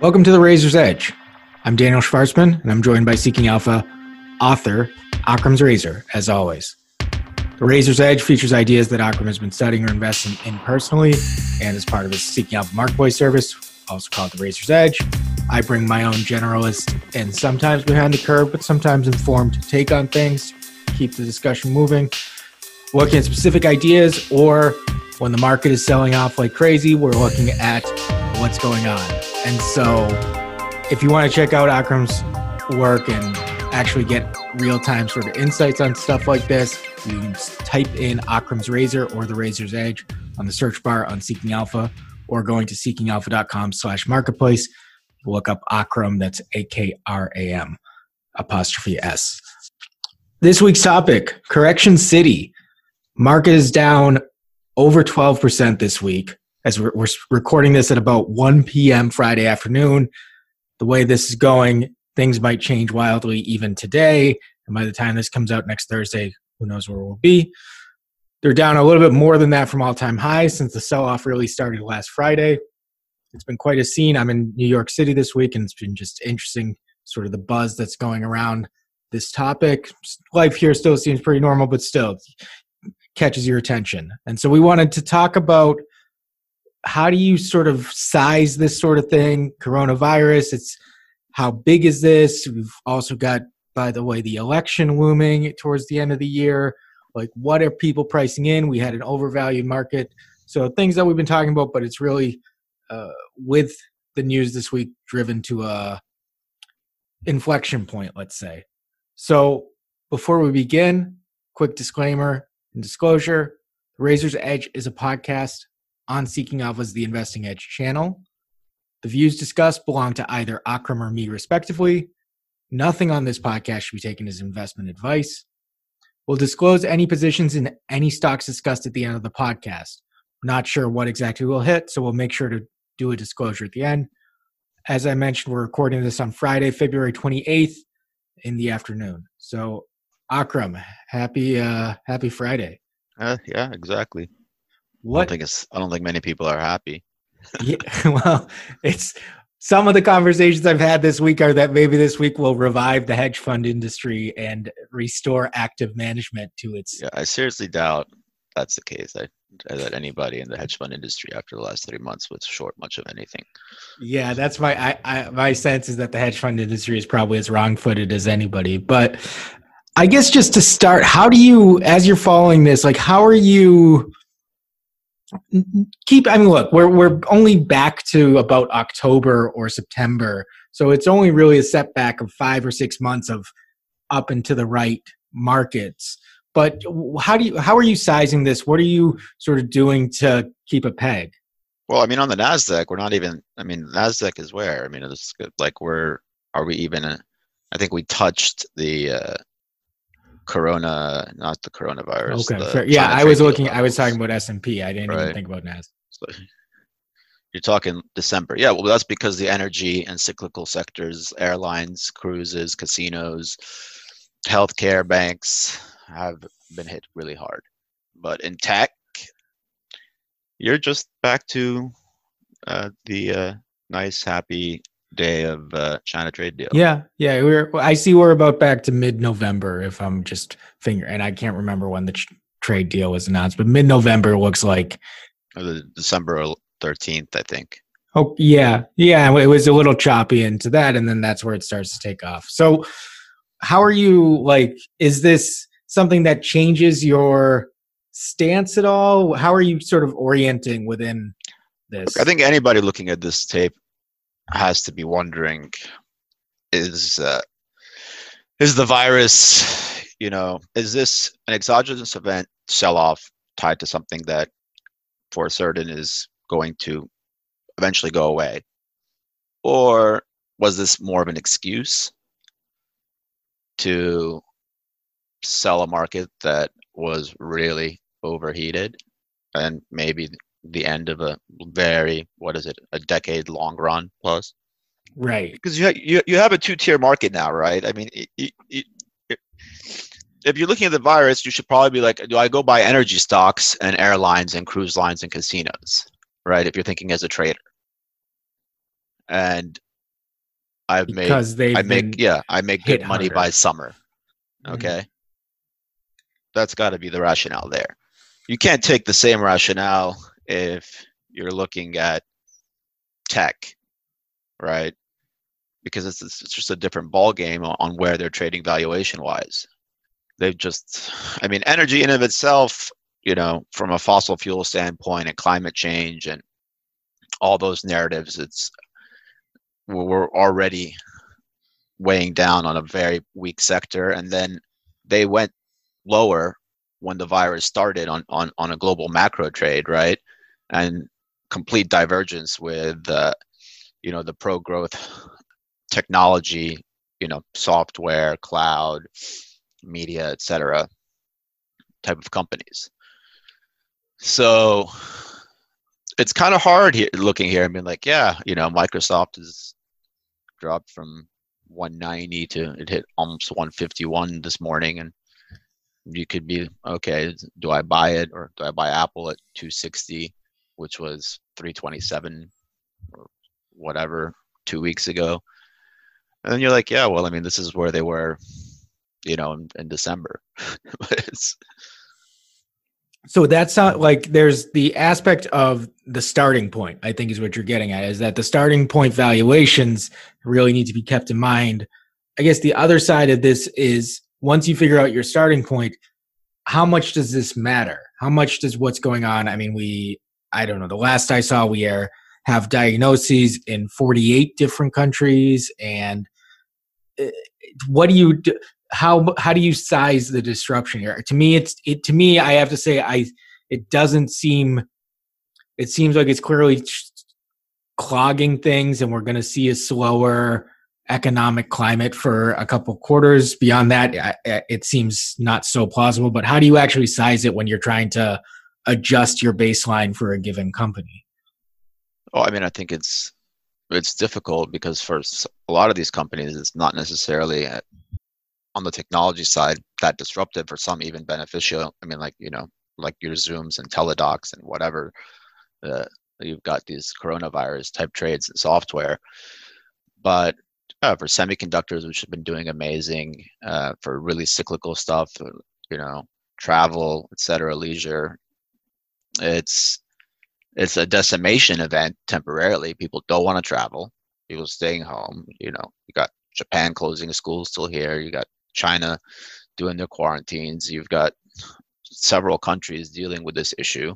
Welcome to the Razor's Edge. I'm Daniel Shvartsman, and I'm joined by Seeking Alpha author Akram's Razor, as always. The Razor's Edge features ideas that Akram has been studying or investing in personally, and as part of his Seeking Alpha Marketplace service, also called the Razor's Edge. I bring my own generalist and sometimes behind the curve, but sometimes informed take on things, keep the discussion moving, looking at specific ideas, or when the market is selling off like crazy, we're looking at what's going on. And so, if you want to check out Akram's work and actually get real time sort of insights on stuff like this, you can type in Akram's Razor or the Razor's Edge on the search bar on Seeking Alpha or going to seekingalpha.com slash marketplace. Look up Akram, that's A K R A M apostrophe S. This week's topic Correction City. Market is down over 12% this week as we're, we're recording this at about 1 p.m. Friday afternoon. The way this is going, things might change wildly even today. And by the time this comes out next Thursday, who knows where we'll be. They're down a little bit more than that from all time highs since the sell off really started last Friday. It's been quite a scene. I'm in New York City this week, and it's been just interesting, sort of the buzz that's going around this topic. Life here still seems pretty normal, but still catches your attention. And so we wanted to talk about how do you sort of size this sort of thing? Coronavirus, it's how big is this? We've also got, by the way, the election looming towards the end of the year. Like, what are people pricing in? We had an overvalued market. So, things that we've been talking about, but it's really uh, with the news this week driven to a inflection point, let's say. So, before we begin, quick disclaimer and disclosure Razor's Edge is a podcast on Seeking Alpha's The Investing Edge channel. The views discussed belong to either Akram or me, respectively. Nothing on this podcast should be taken as investment advice. We'll disclose any positions in any stocks discussed at the end of the podcast. Not sure what exactly we'll hit, so we'll make sure to do a disclosure at the end. As I mentioned, we're recording this on Friday, February 28th in the afternoon. So, Akram, happy uh, happy Friday. Uh, yeah, exactly. What? I don't think it's. I don't think many people are happy. yeah, well, it's some of the conversations I've had this week are that maybe this week will revive the hedge fund industry and restore active management to its. Yeah, I seriously doubt that's the case. I, that anybody in the hedge fund industry after the last three months was short much of anything. Yeah, that's my I, I, my sense is that the hedge fund industry is probably as wrong-footed as anybody. But I guess just to start, how do you, as you're following this, like how are you? Keep i mean look we're we're only back to about october or september. So it's only really a setback of 5 or 6 months of up and to the right markets. But how do you how are you sizing this? What are you sort of doing to keep a peg? Well i mean on the nasdaq we're not even i mean nasdaq is where? I mean it's like we're are we even i think we touched the uh corona, not the coronavirus. Okay, the yeah, I was looking. I was talking about S and P. I didn't right. even think about NAS. So you're talking December, yeah. Well, that's because the energy and cyclical sectors, airlines, cruises, casinos, healthcare, banks have been hit really hard. But in tech, you're just back to uh, the uh, nice, happy day of uh, China trade deal. Yeah, yeah. We're I see we're about back to mid November if I'm just finger and I can't remember when the trade deal was announced, but mid November looks like the December 13th, I think. Oh yeah, yeah. It was a little choppy into that, and then that's where it starts to take off. So, how are you? Like, is this something that changes your stance at all? How are you sort of orienting within this? I think anybody looking at this tape has to be wondering is uh, is the virus you know is this an exogenous event sell off tied to something that for certain is going to eventually go away? Or was this more of an excuse to sell a market that was really overheated and maybe the end of a very what is it a decade long run plus right because you, ha- you you have a two tier market now right i mean it, it, it, if you're looking at the virus you should probably be like do i go buy energy stocks and airlines and cruise lines and casinos right if you're thinking as a trader and I've because made they I make yeah, I make good money harder. by summer. Mhm. Okay. That's got to be the rationale there. You can't take the same rationale if you're looking at tech, right? Because it's, it's just a different ball game on, where they're trading valuation wise. They've just, I mean, energy in of itself, you know, from a fossil fuel standpoint and climate change and all those narratives, it's we're already weighing down on a very weak sector, and then they went lower when the virus started on on on a global macro trade, right? And complete divergence with uh, you know the pro growth technology, you know, software, cloud, media, etc. type of companies. So it's kind of hard here looking here and being like, yeah, you know, Microsoft has dropped from 190 to it hit almost 151 this morning and you could be okay do i buy it or do i buy apple at 260 which was 327 or whatever two weeks ago and then you're like yeah well i mean this is where they were you know in, in december So that's not like there's the aspect of the starting point, I think is what you're getting at, is that the starting point valuations really need to be kept in mind. I guess the other side of this is once you figure out your starting point, how much does this matter? How much does what's going on? I mean, we, I don't know, the last I saw, we are, have diagnoses in 48 different countries. And uh, what do you how how do you size the disruption here? To me, it's it to me. I have to say, I it doesn't seem. It seems like it's clearly clogging things, and we're going to see a slower economic climate for a couple quarters. Beyond that, it seems not so plausible. But how do you actually size it when you're trying to adjust your baseline for a given company? oh i mean i think it's it's difficult because for a lot of these companies it's not necessarily uh, on the technology side that disruptive for some even beneficial i mean like you know like your zooms and Teladocs and whatever uh, you've got these coronavirus type trades and software but uh, for semiconductors which have been doing amazing uh, for really cyclical stuff uh, you know travel etc leisure it's it's a decimation event temporarily. People don't want to travel. People staying home you know you got japan closing schools still here. You got china doing their quarantines. You've got several countries dealing with this issue.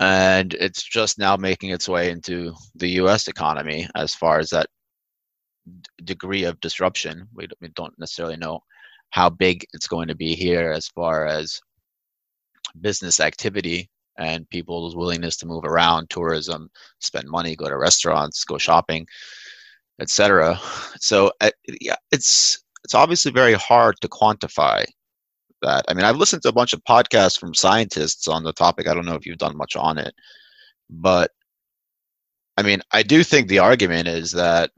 And it's just now making its way into the us economy as far as that d- degree of disruption. We we don't necessarily know how big it's going to be here as far as business activity and people's willingness to move around, tourism, spend money, go to restaurants, go shopping, etc. So uh, yeah, it's it's obviously very hard to quantify that. I mean, I've listened to a bunch of podcasts from scientists on the topic. I don't know if you've done much on it, but I mean, I do think the argument is that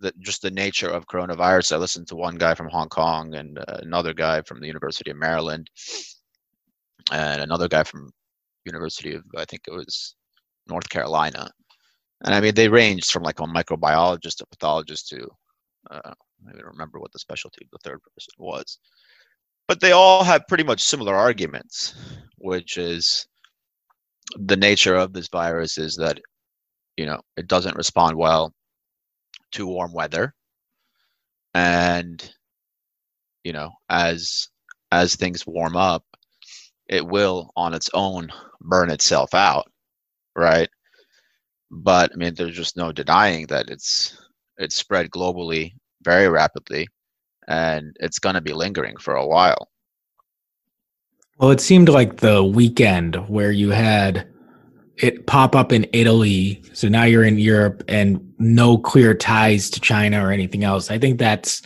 that just the nature of coronavirus. I listened to one guy from Hong Kong and uh, another guy from the University of Maryland and another guy from University of I think it was North Carolina. And I mean, they ranged from like a microbiologist to pathologist to uh, I don't remember what the specialty of the third person was, but they all have pretty much similar arguments, which is the nature of this virus is that you know it doesn't respond well to warm weather, and you know as as things warm up, it will on its own burn itself out, right? But I mean, there's just no denying that it's it's spread globally very rapidly, and it's going to be lingering for a while. Well, it seemed like the weekend where you had it pop up in Italy. So now you're in Europe and no clear ties to China or anything else. I think that's,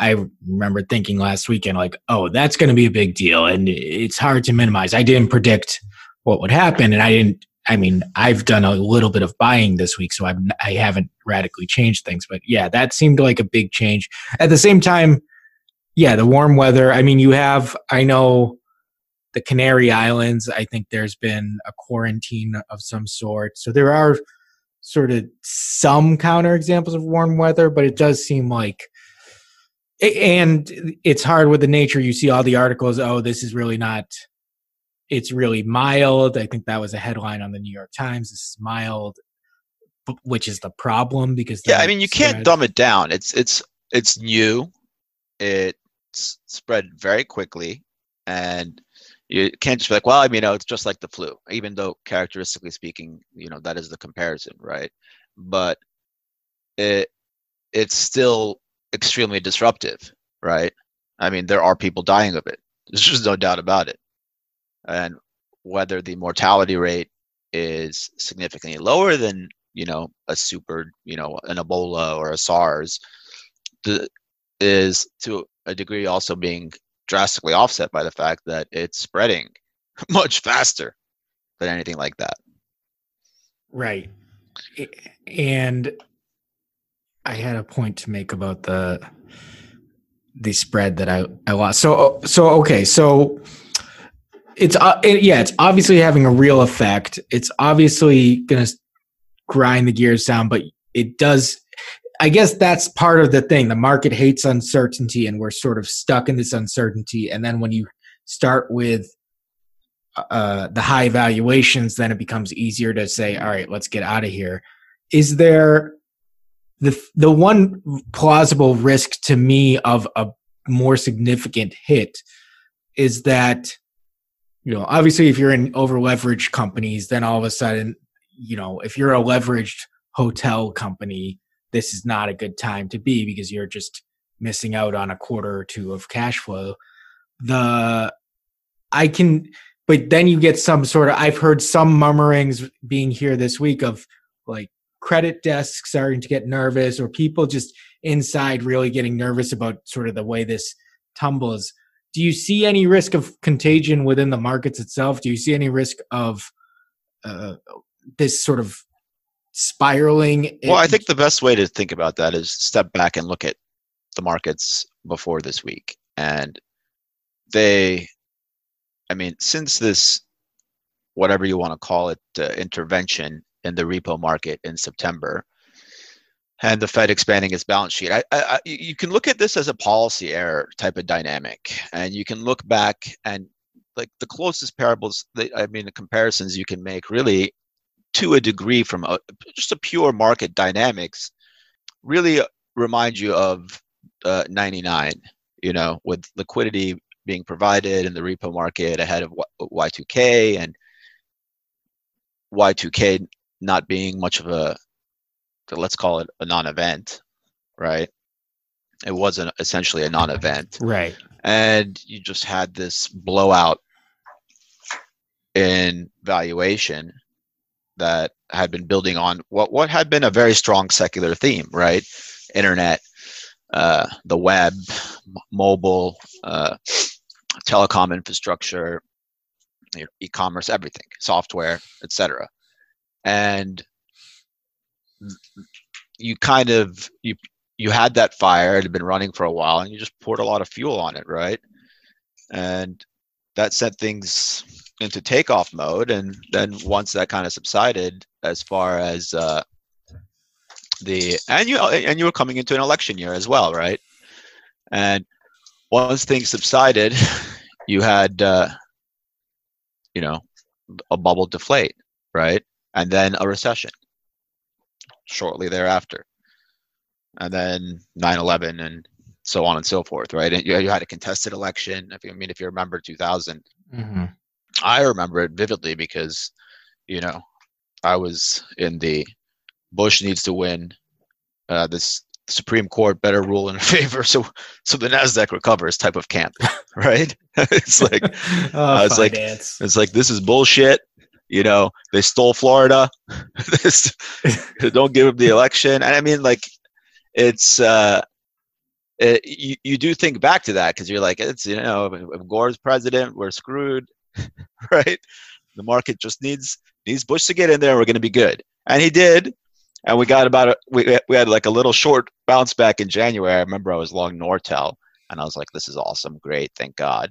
I remember thinking last weekend, like, oh, that's going to be a big deal. And it's hard to minimize. I didn't predict what would happen. And I didn't, I mean, I've done a little bit of buying this week, so I'm, I haven't radically changed things. But yeah, that seemed like a big change. At the same time, yeah, the warm weather. I mean, you have, I know the Canary Islands, I think there's been a quarantine of some sort. So there are sort of some counter examples of warm weather, but it does seem like and it's hard with the nature you see all the articles oh this is really not it's really mild i think that was a headline on the new york times this is mild which is the problem because yeah i mean you spread. can't dumb it down it's it's it's new It spread very quickly and you can't just be like well i mean you know, it's just like the flu even though characteristically speaking you know that is the comparison right but it it's still extremely disruptive, right? I mean, there are people dying of it. There's just no doubt about it. And whether the mortality rate is significantly lower than, you know, a super, you know, an Ebola or a SARS, the, is to a degree also being drastically offset by the fact that it's spreading much faster than anything like that. Right. And I had a point to make about the the spread that I I lost. So so okay, so it's uh, it, yeah, it's obviously having a real effect. It's obviously going to grind the gears down, but it does. I guess that's part of the thing. The market hates uncertainty, and we're sort of stuck in this uncertainty. And then when you start with uh, the high valuations, then it becomes easier to say, "All right, let's get out of here." Is there the the one plausible risk to me of a more significant hit is that you know obviously if you're in over leveraged companies then all of a sudden you know if you're a leveraged hotel company this is not a good time to be because you're just missing out on a quarter or two of cash flow. The i can but then you get some sort of i've heard some murmurings being here this week of like credit desks starting to get nervous or people just inside really getting nervous about sort of the way this tumbles do you see any risk of contagion within the markets itself? Do you see any risk of uh, this sort of spiraling well i think the best way to think about that is step back and look at the markets before this week. And they i mean since this whatever you want to call it uh, intervention in the repo market in September and the Fed expanding its balance sheet. I, I, you can look at this as a policy error type of dynamic, and you can look back and like the closest parables, that I mean, the comparisons you can make really to a degree from a, just a pure market dynamics really remind you of uh, 99, you know, with liquidity being provided in the repo market ahead of Y2K and Y2K not being much of a let's call it a non-event right? It wasn't essentially a non-event. Right. And you just had this blowout in valuation that had been building on what what had been a very strong secular theme right? Internet uh, the web mobile uh, telecom infrastructure e-commerce everything software etc and you kind of you you had that fire it had been running for a while and you just poured a lot of fuel on it right? And that set things into takeoff mode and then once that kind of subsided as far as uh, the and you and you were coming into an election year as well right? And once things subsided you had uh, you know a bubble deflate right? And then a recession shortly thereafter, and then 9/11 and so on and so forth. Right, and you, you had a contested election. If you, I mean, if you remember 2000, mm-hmm. I remember it vividly because, you know, I was in the Bush needs to win. Uh, this Supreme Court better rule in favor, so so the Nasdaq recovers type of camp, right? it's like oh, uh, it's like it's like this is bullshit. You know, they stole Florida. don't give them the election. And I mean, like, it's uh, it, you you do think back to that because you're like, it's you know, if Gore's president, we're screwed, right? The market just needs needs Bush to get in there. And we're going to be good, and he did. And we got about a, we we had like a little short bounce back in January. I remember I was long Nortel, and I was like, this is awesome, great, thank God.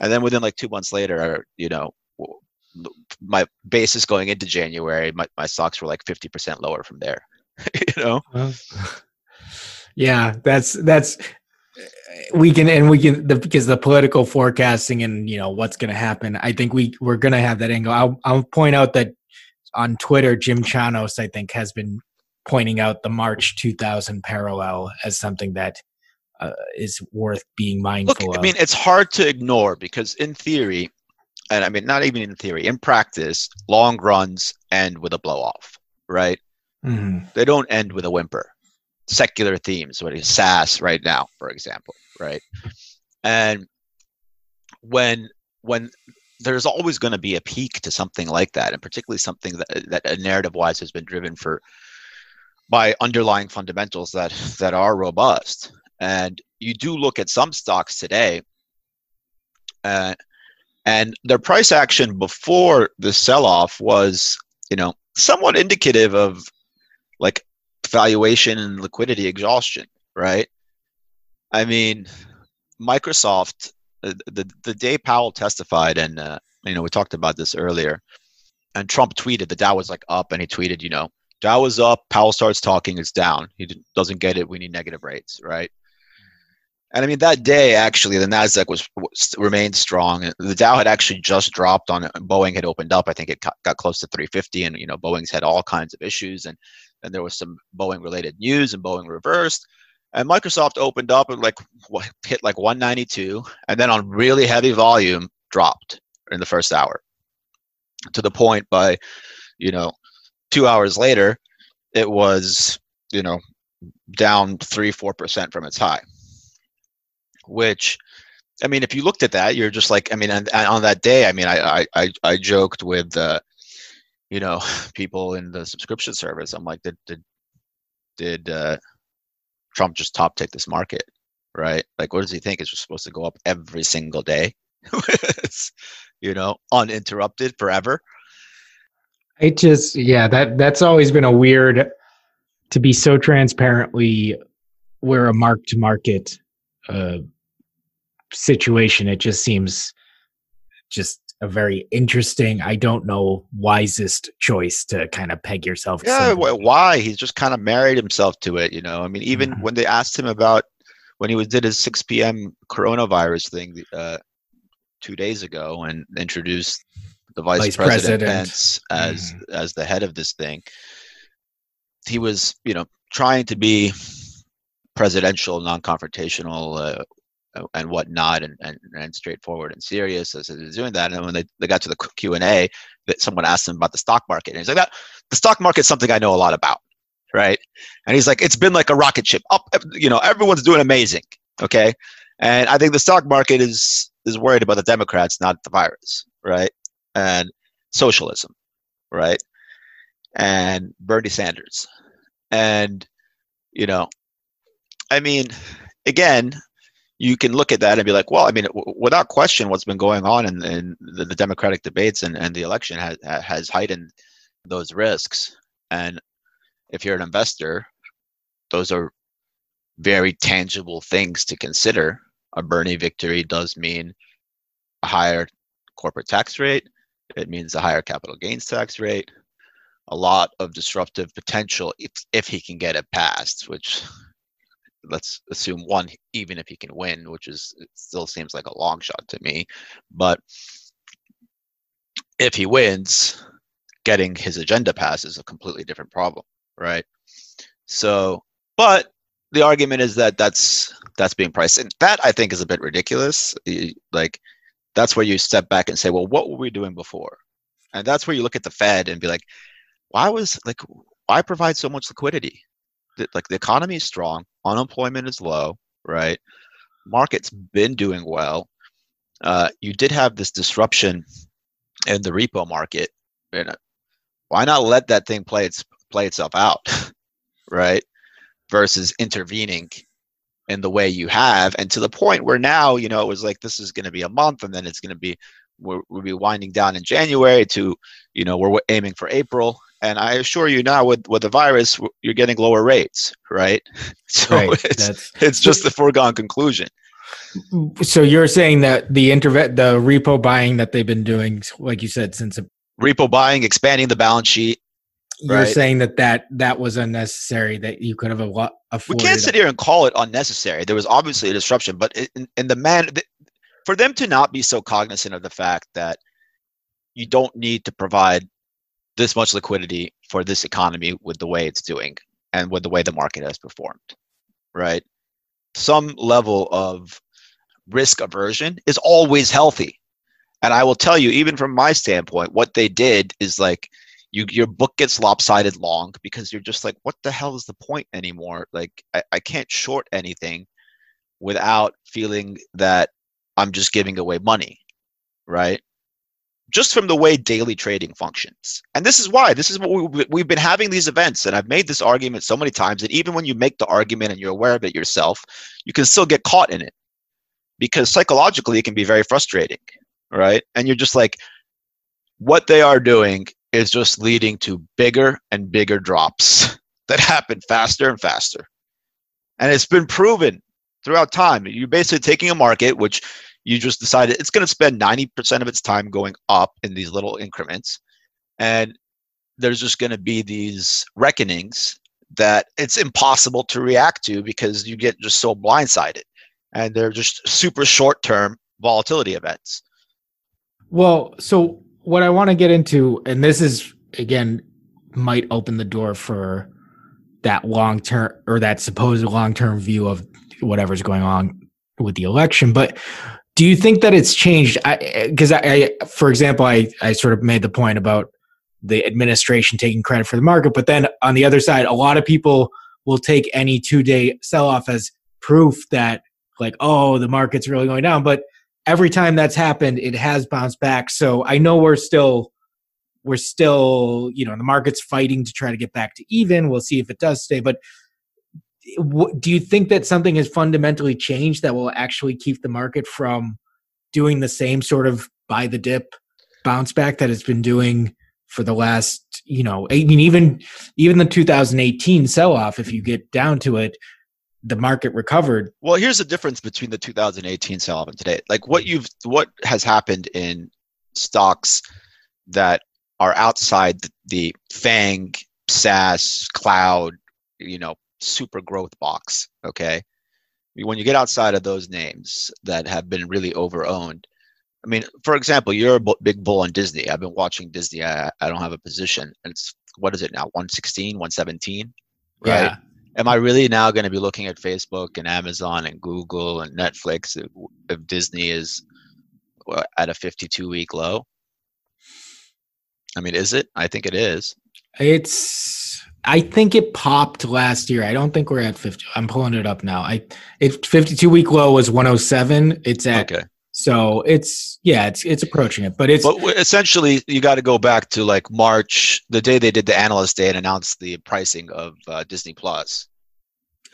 And then within like two months later, you know, my basis going into January, my, my stocks were like 50% lower from there. you know? yeah, that's that's we can and we can the, because the political forecasting and you know what's going to happen. I think we we're going to have that angle. I'll, I'll point out that on Twitter, Jim Chanos I think has been pointing out the March 2000 parallel as something that uh, is worth being mindful Look, of. I mean, it's hard to ignore because in theory, and I mean, not even in theory, in practice, long runs end with a blow off, right? Mm-hmm. They don't end with a whimper. Secular themes, what is SaaS right now, for example, right? And when when there's always going to be a peak to something like that, and particularly something that that narrative wise has been driven for by underlying fundamentals that that are robust. And you do look at some stocks today, uh, and their price action before the sell-off was, you know, somewhat indicative of like valuation and liquidity exhaustion, right? I mean, Microsoft, the the, the day Powell testified, and uh, you know, we talked about this earlier, and Trump tweeted the Dow was like up, and he tweeted, you know, Dow is up, Powell starts talking, it's down. He doesn't get it. We need negative rates, right? And I mean, that day actually, the Nasdaq was, was remained strong. The Dow had actually just dropped on. Boeing had opened up. I think it got close to 350, and you know, Boeing's had all kinds of issues, and and there was some Boeing related news, and Boeing reversed. And Microsoft opened up and like hit like 192, and then on really heavy volume dropped in the first hour to the point by, you know, two hours later, it was you know down three four percent from its high which I mean, if you looked at that, you're just like, I mean, and, and on that day, I mean, I I I joked with, uh, you know, people in the subscription service. I'm like, did did did uh, Trump just top take this market, right? Like, what does he think? It's just supposed to go up every single day, you know, uninterrupted forever. I just, yeah, that that's always been a weird to be so transparently we're a mark to market uh, situation. It just seems just a very interesting, I don't know, wisest choice to kind of peg yourself. Yeah, why? He's just kind of married himself to it, you know. I mean, even mm-hmm. when they asked him about when he was did his 6 p.m. coronavirus thing uh, two days ago and introduced the vice, vice president, president, Pence as mm. as the head of this thing, he was, you know, trying to be presidential, non-confrontational, uh, Uh, and whatnot and, and, and straightforward and serious as he's doing that. And when they, they got to the Q and A, that someone asked him about the stock market, and he's like, "That the stock market is something I know a lot about, right?" And he's like, "It's been like a rocket ship up. You know, everyone's doing amazing, okay." And I think the stock market is is worried about the Democrats, not the virus, right? And socialism, right? And Bernie Sanders, and you know, I mean, again, you can look at that and be like, well, I mean, w- without question, what's been going on in, in the, the, Democratic debates and, and the election has has heightened those risks. And if you're an investor, those are very tangible things to consider. A Bernie victory does mean a higher corporate tax rate. It means a higher capital gains tax rate. A lot of disruptive potential if if he can get it passed, which let's assume one, even if he can win, which is it still seems like a long shot to me. But if he wins, getting his agenda passed is a completely different problem, right? So, but the argument is that that's that's being priced, and that I think is a bit ridiculous. Like that's where you step back and say, well, what were we doing before? And that's where you look at the Fed and be like, why was like why provide so much liquidity? Like the economy is strong, unemployment is low, right? Market's been doing well. Uh, you did have this disruption in the repo market. Know, why not let that thing play its play itself out, right? Versus intervening in the way you have, and to the point where now you know it was like this is going to be a month, and then it's going to be we'll, we'll be winding down in January to you know we're aiming for April, and I assure you now, with with the virus, you're getting lower rates, right? So right. it's it's just a foregone conclusion. So you're saying that the interve- the repo buying that they've been doing, like you said, since repo buying, expanding the balance sheet. You're right? saying that, that that was unnecessary. That you could have afforded. We can't sit here and call it unnecessary. There was obviously a disruption, but in, in the man, for them to not be so cognizant of the fact that you don't need to provide this much liquidity for this economy with the way it's doing and with the way the market has performed, right? Some level of risk aversion is always healthy. And I will tell you, even from my standpoint, what they did is like you your book gets lopsided long because you're just like, what the hell is the point anymore? Like I, I can't short anything without feeling that I'm just giving away money. Right just from the way daily trading functions. And this is why this is what we, we've been having these events. And I've made this argument so many times that even when you make the argument and you're aware of it yourself, you can still get caught in it because psychologically it can be very frustrating, right? And you're just like, what they are doing is just leading to bigger and bigger drops that happen faster and faster. And it's been proven throughout time. You're basically taking a market which you just decided it's going to spend 90% of its time going up in these little increments. And there's just going to be these reckonings that it's impossible to react to because you get just so blindsided. And they're just super short term volatility events. Well so what i want to get into and this is again might open the door for that long term or that supposed long term view of whatever's going on with the election but do you think that it's changed? Because I, I, I, for example, I, I sort of made the point about the administration taking credit for the market, but then on the other side, a lot of people will take any two day sell off as proof that, like, oh, the market's really going down. But every time that's happened, it has bounced back. So I know we're still, we're still, you know, the market's fighting to try to get back to even. We'll see if it does stay. But do you think that something has fundamentally changed that will actually keep the market from doing the same sort of buy the dip bounce back that it's been doing for the last you know i mean even even the 2018 sell off if you get down to it the market recovered. Well here's the difference between the 2018 sell off and today. Like what mm-hmm. you've what has happened in stocks that are outside the, the fang SaaS cloud you know super growth box. Okay. When you get outside of those names that have been really over owned, I mean, for example, you're a big bull on Disney. I've been watching Disney. I, I don't have a position. It's what is it now? 116, 117? Right. Yeah. Am I really now going to be looking at Facebook and Amazon and Google and Netflix if, if Disney is uh, at a 52 week low? I mean, is it? I think it is. It's I think it popped last year. I don't think we're at 50. I'm pulling it up now. I it 52 week low was 107. It's at okay. So it's yeah, it's it's approaching it, but it's but essentially you got to go back to like March, the day they did the analyst day and announced the pricing of uh, Disney Plus.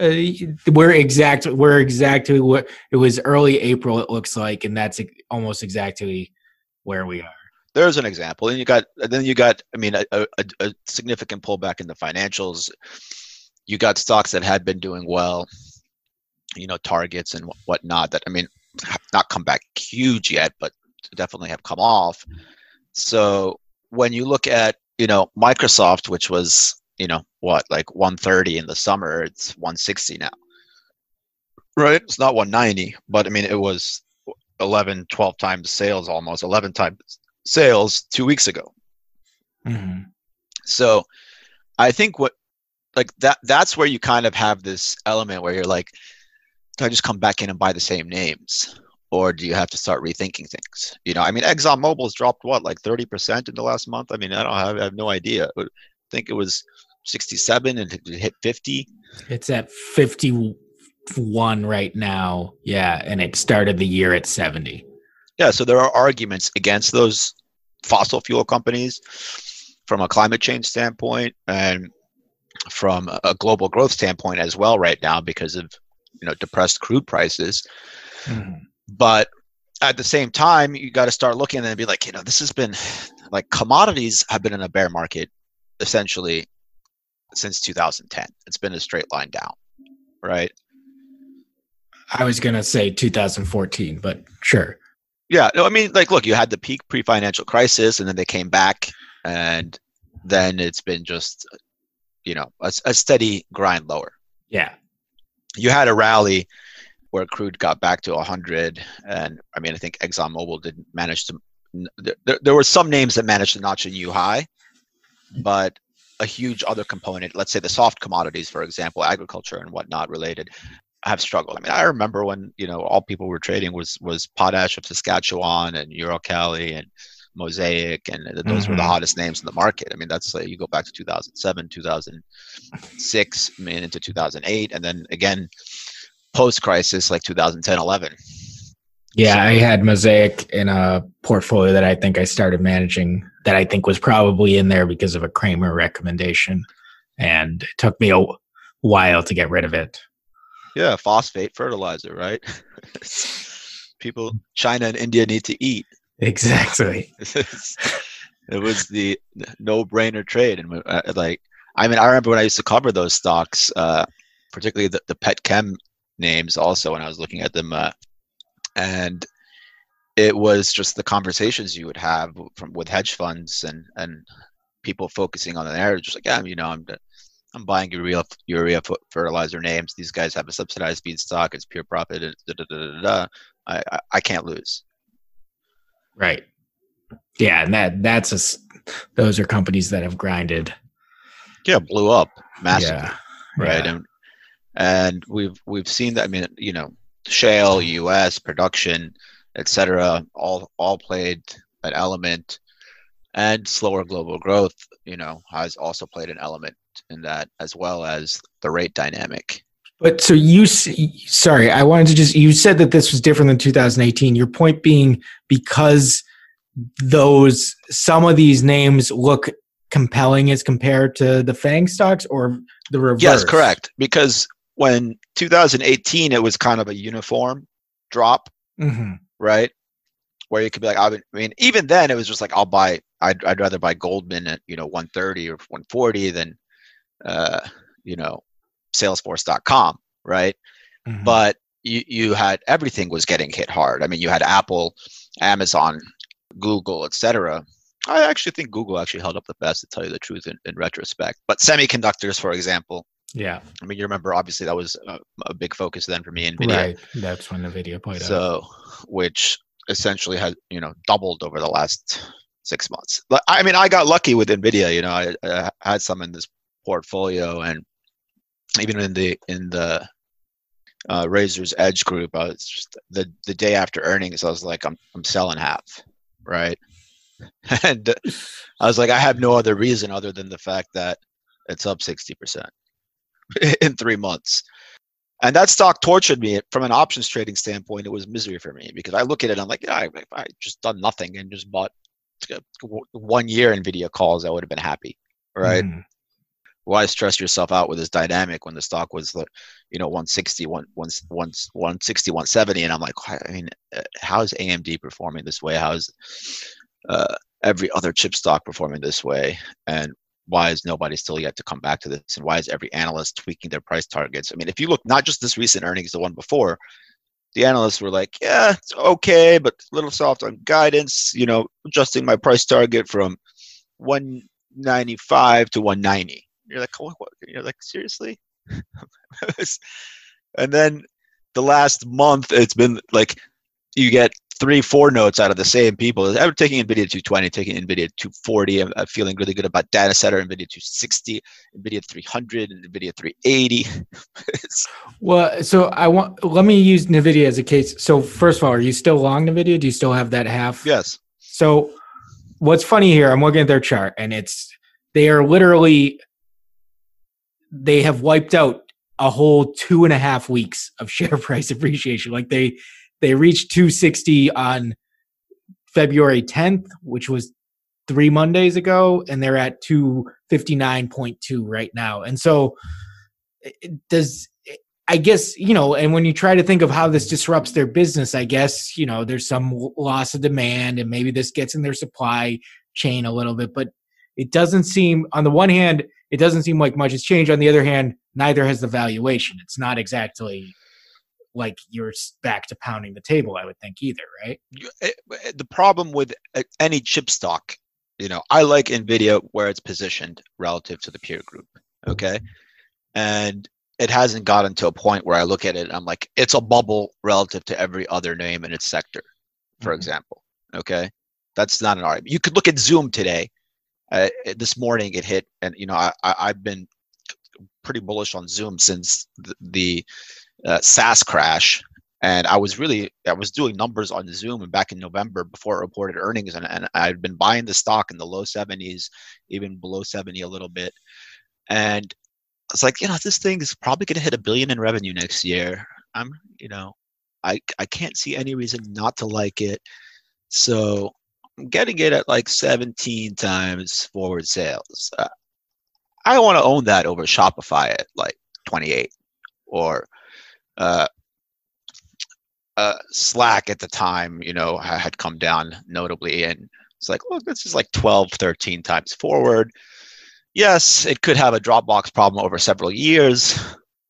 Uh, we're exact. We're exactly what it was early April. It looks like, and that's almost exactly where we are there's an example and you got then you got i mean a, a, a, significant pullback in the financials. You got stocks that had been doing well you know targets and whatnot that i mean have not come back huge yet but definitely have come off. So when you look at you know microsoft which was you know what like 130 in the summer it's 160 now. Right. It's not 190 but i mean it was 11 12 times sales almost 11 times sales two weeks ago. Mm-hmm. So I think what like that that's where you kind of have this element where you're like, do I just come back in and buy the same names? Or do you have to start rethinking things? You know, I mean, Exxon Mobil's dropped what, like 30% in the last month? I mean, I don't have, I have no idea. I think it was 67 and it hit 50. It's at 51 right now. Yeah. And it started the year at 70. Yeah, so there are arguments against those fossil fuel companies from a climate change standpoint and from a global growth standpoint as well right now because of you know depressed crude prices. Mm. But at the same time, you got to start looking and be like, you know, this has been like commodities have been in a bear market essentially since 2010. It's been a straight line down, right? I was gonna say 2014, but sure. Yeah, no, I mean, like, look, you had the peak pre-financial crisis, and then they came back, and then it's been just, you know, a, a steady grind lower. Yeah. You had a rally where crude got back to 100, and I mean, I think ExxonMobil didn't manage to. There, there were some names that managed to notch a new high, but a huge other component, let's say the soft commodities, for example, agriculture and whatnot related, have struggled. I mean, I remember when you know all people were trading was was potash of Saskatchewan and Uralkali and Mosaic, and those mm-hmm. were the mm-hmm. hottest names in the market. I mean, that's like you go back to 2007, 2006, I mean, into 2008, and then again post crisis like 2010, 11. Yeah, I had Mosaic in a portfolio that I think I started managing that I think was probably in there because of a Cramer recommendation. And it took me a while to get rid of it. Yeah, phosphate fertilizer, right? People, China and India need to eat. Exactly. it was the no-brainer trade, and uh, like, I mean, I remember when I used to cover those stocks, uh, particularly the, the pet chem names, also when I was looking at them, uh, and it was just the conversations you would have from with hedge funds and and people focusing on the narrative, just like, yeah, you know, I'm I'm buying urea urea fertilizer names. These guys have a subsidized feedstock. It's pure profit. Da, da, da, I, I, I can't lose. Right. Yeah, and that that's a those are companies that have grinded. Yeah, blew up massively. Yeah, right. Yeah. And and we've we've seen that. I mean, you know, shale, U.S. production, etc. All all played an element, and slower global growth. You know, has also played an element in that as well as the rate dynamic. But so you, sorry, I wanted to just, you said that this was different than 2018. Your point being because those, some of these names look compelling as compared to the FANG stocks or the reverse? Yes, correct. Because when 2018, it was kind of a uniform drop, mm-hmm. right? Where you could be like, I mean, even then it was just like, I'll buy, I'd, I'd rather buy Goldman at, you know, 130 or 140 than uh, you know, Salesforce.com, right? Mm-hmm. But you, you had everything was getting hit hard. I mean, you had Apple, Amazon, Google, etc. I actually think Google actually held up the best, to tell you the truth, in, in retrospect. But semiconductors, for example, yeah. I mean, you remember obviously that was a, a, big focus then for me. in Nvidia. Right. That's when Nvidia played so, out. which essentially has you know doubled over the last six months. But I mean, I got lucky with Nvidia. You know, I, I had some in this portfolio and even in the in the uh, Razor's Edge group, I was the the day after earnings, I was like, I'm I'm selling half, right? and I was like, I have no other reason other than the fact that it's up sixty percent in three months. And that stock tortured me from an options trading standpoint. It was misery for me because I look at it, I'm like, yeah, I, I just done nothing and just bought one year Nvidia calls, I would have been happy, right? Mm why stress yourself out with this dynamic when the stock was you know 160 1, 160 170 and i'm like i mean uh, how is amd performing this way? How is uh, every other chip stock performing this way? And why is nobody still yet to come back to this? And why is every analyst tweaking their price targets? I mean if you look not just this recent earnings the one before the analysts were like yeah it's okay but a little soft on guidance you know adjusting my price target from 195 to 190 you're like, what? what? You're like, seriously? and then the last month, it's been like you get three, four notes out of the same people. I'm taking NVIDIA 220, taking NVIDIA 240. I'm, I'm, feeling really good about data center, NVIDIA 260, NVIDIA 300, NVIDIA 380. well, so I want, let me use NVIDIA as a case. So first of all, are you still long NVIDIA? Do you still have that half? Yes. So what's funny here, I'm looking at their chart and it's, they are literally they have wiped out a whole two and a half weeks of share price appreciation. Like they they reached 260 on February 10th, which was three Mondays ago, and they're at 259.2 right now. And so does I guess, you know, and when you try to think of how this disrupts their business, I guess, you know, there's some loss of demand and maybe this gets in their supply chain a little bit, but it doesn't seem on the one hand it doesn't seem like much has changed. On the other hand, neither has the valuation. It's not exactly like you're back to pounding the table. I would think either, right? Eh, eh, the problem with eh, any chip stock, you know, I like Nvidia where it's positioned relative to the peer group. Okay, and it hasn't gotten to a point where I look at it and I'm like, it's a bubble relative to every other name in its sector, for mm-hmm. example. Okay, that's not an argument. You could look at Zoom today. Uh, this morning it hit, and you know I, I have been pretty bullish on Zoom since the, the uh, SaaS crash, and I was really I was doing numbers on Zoom and back in November before it reported earnings, and, and I'd been buying the stock in the low 70s, even below 70 a little bit, and it's like you know this thing is probably going to hit a billion in revenue next year. I'm you know I I can't see any reason not to like it, so I'm getting it at like 17 times forward sales. Uh, I want to own that over Shopify at like 28 or uh, uh, Slack at the time, you know, had come down notably. And it's like, look, this is like 12, 13 times forward. Yes, it could have a Dropbox problem over several years,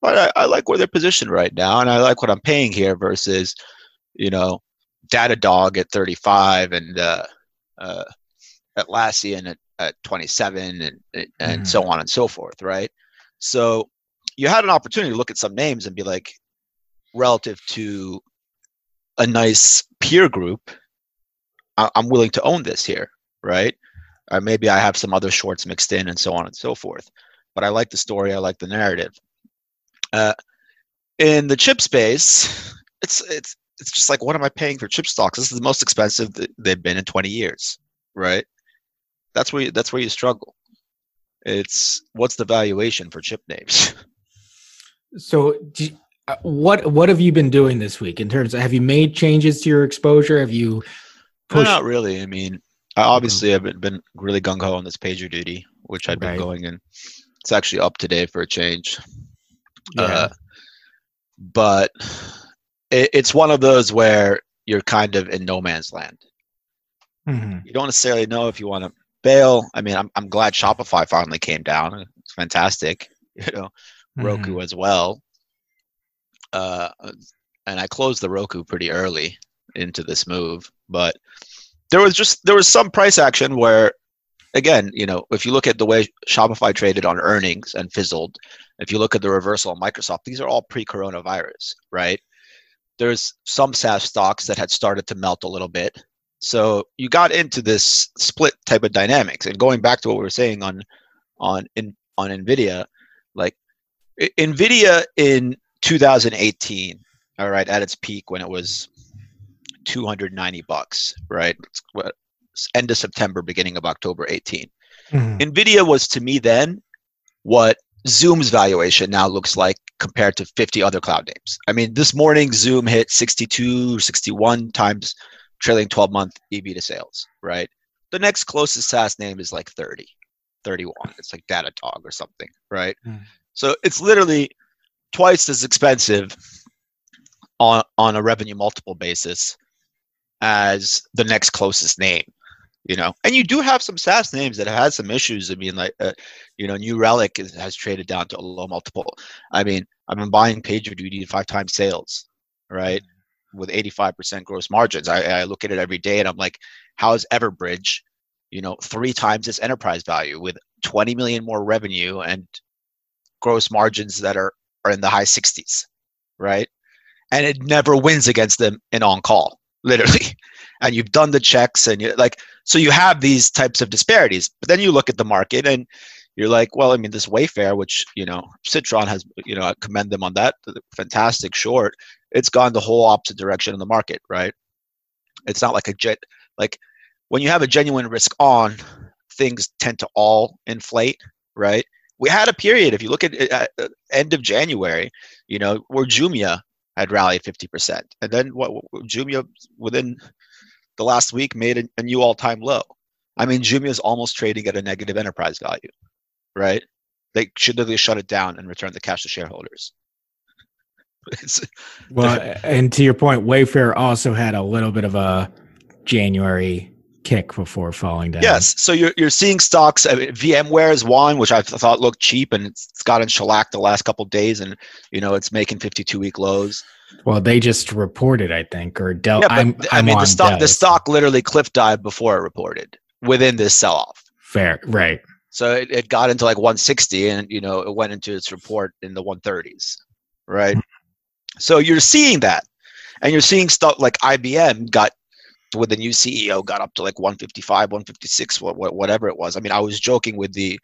but I, I like where they're positioned right now. And I like what I'm paying here versus, you know, Datadog at 35 and uh, uh, Atlassian at, at 27 and, and mm. so on and so forth, right? So you had an opportunity to look at some names and be like, relative to a nice peer group, I- am willing to own this here, right? Or maybe I have some other shorts mixed in and so on and so forth. But I like the story, I like the narrative. Uh, in the chip space, it's it's it's just like what am I paying for chip stocks? This is the most expensive they've been in 20 years, right? That's where you, that's where you struggle. It's what's the valuation for chip names? So, do, uh, what what have you been doing this week in terms of have you made changes to your exposure? Have you pushed? No, not really. I mean, I obviously have been, been really gung ho on this PagerDuty which I've been right. going and it's actually up today for a change. Yeah. Uh, but it, it's one of those where you're kind of in no man's land. Mm-hmm. You don't necessarily know if you want to bail. I mean, I'm I'm glad Shopify finally came down. It's fantastic. You know, Roku mm-hmm. as well uh, and I closed the Roku pretty early into this move, but there was just there was some price action where again, you know, if you look at the way Shopify traded on earnings and fizzled, if you look at the reversal on Microsoft, these are all pre-coronavirus, right? There's some SaaS stocks that had started to melt a little bit. So you got into this split type of dynamics. And going back to what we were saying on on in on Nvidia, like Nvidia in 2018, all right, at its peak when it was 290 bucks, right? End of September, beginning of October 18. Mm-hmm. Nvidia was to me then what Zoom's valuation now looks like compared to 50 other cloud names. I mean, this morning Zoom hit 62, 61 times trailing 12 month EV to sales, right? The next closest SaaS name is like 30, 31. It's like Datadog or something, right? Mm. So it's literally twice as expensive on on a revenue multiple basis as the next closest name you know and you do have some SaaS names that have had some issues i mean like uh, you know new relic is, has traded down to a low multiple i mean i've been buying pagerduty five times sales right mm-hmm. with 85% gross margins I, I look at it every day and i'm like how is everbridge you know three times its enterprise value with 20 million more revenue and gross margins that are are in the high 60s, right? And it never wins against them in on call, literally. And you've done the checks and you're like so you have these types of disparities. But then you look at the market and you're like, well, I mean, this Wayfair, which you know, Citron has, you know, I commend them on that fantastic short. It's gone the whole opposite direction in the market, right? It's not like a jet. Like when you have a genuine risk on, things tend to all inflate, right? we had a period. If you look at, at uh, end of January, you know, where Jumia had rallied 50%, and then what Jumia within the last week made a, a new all-time low. I mean, Jumia is almost trading at a negative enterprise value, right? They should literally shut it down and return the cash to shareholders. well, and to your point, Wayfair also had a little bit of a January kick before falling down. Yes. So you're, you're seeing stocks. I mean, VMware is one, which I thought looked cheap and it's gotten shellacked the last couple days and, you know, it's making 52 week lows. Well, they just reported, I think, or Dell. Yeah, but I'm, I I'm mean, the stock the stock literally cliff dived before it reported within this sell off. Fair, right? So it, it got into like 160, and you know it went into its report in the 130s, right? So you're seeing that, and you're seeing stuff like IBM got with the new CEO got up to like 155, 156, what, what, whatever it was. I mean, I was joking with the,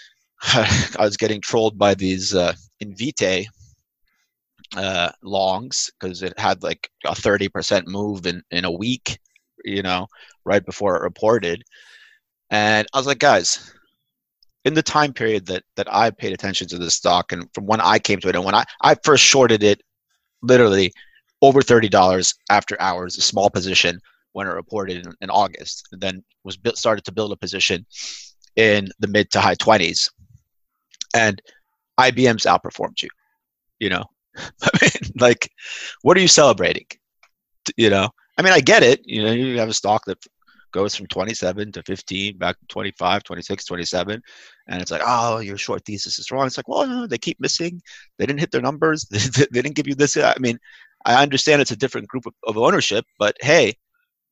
I was getting trolled by these uh, Invite uh, longs because it had like a 30% move in, in a week, you know, right before it reported. And I was like, guys, in the time period that that I paid attention to this stock and from when I came to it and when I, I first shorted it literally over $30 after hours, a small position when it reported in, in August, and then was built, started to build a position in the mid to high 20s. And IBM's outperformed you, you know, I mean, like, what are you celebrating? You know, I mean, I get it. You know, you have a stock that goes from 27 to 15, back to 25, 26, 27. And it's like, oh, your short thesis is wrong. It's like, well, no, they keep missing. They didn't hit their numbers. they didn't give you this. I mean, I understand it's a different group of, of ownership, but hey,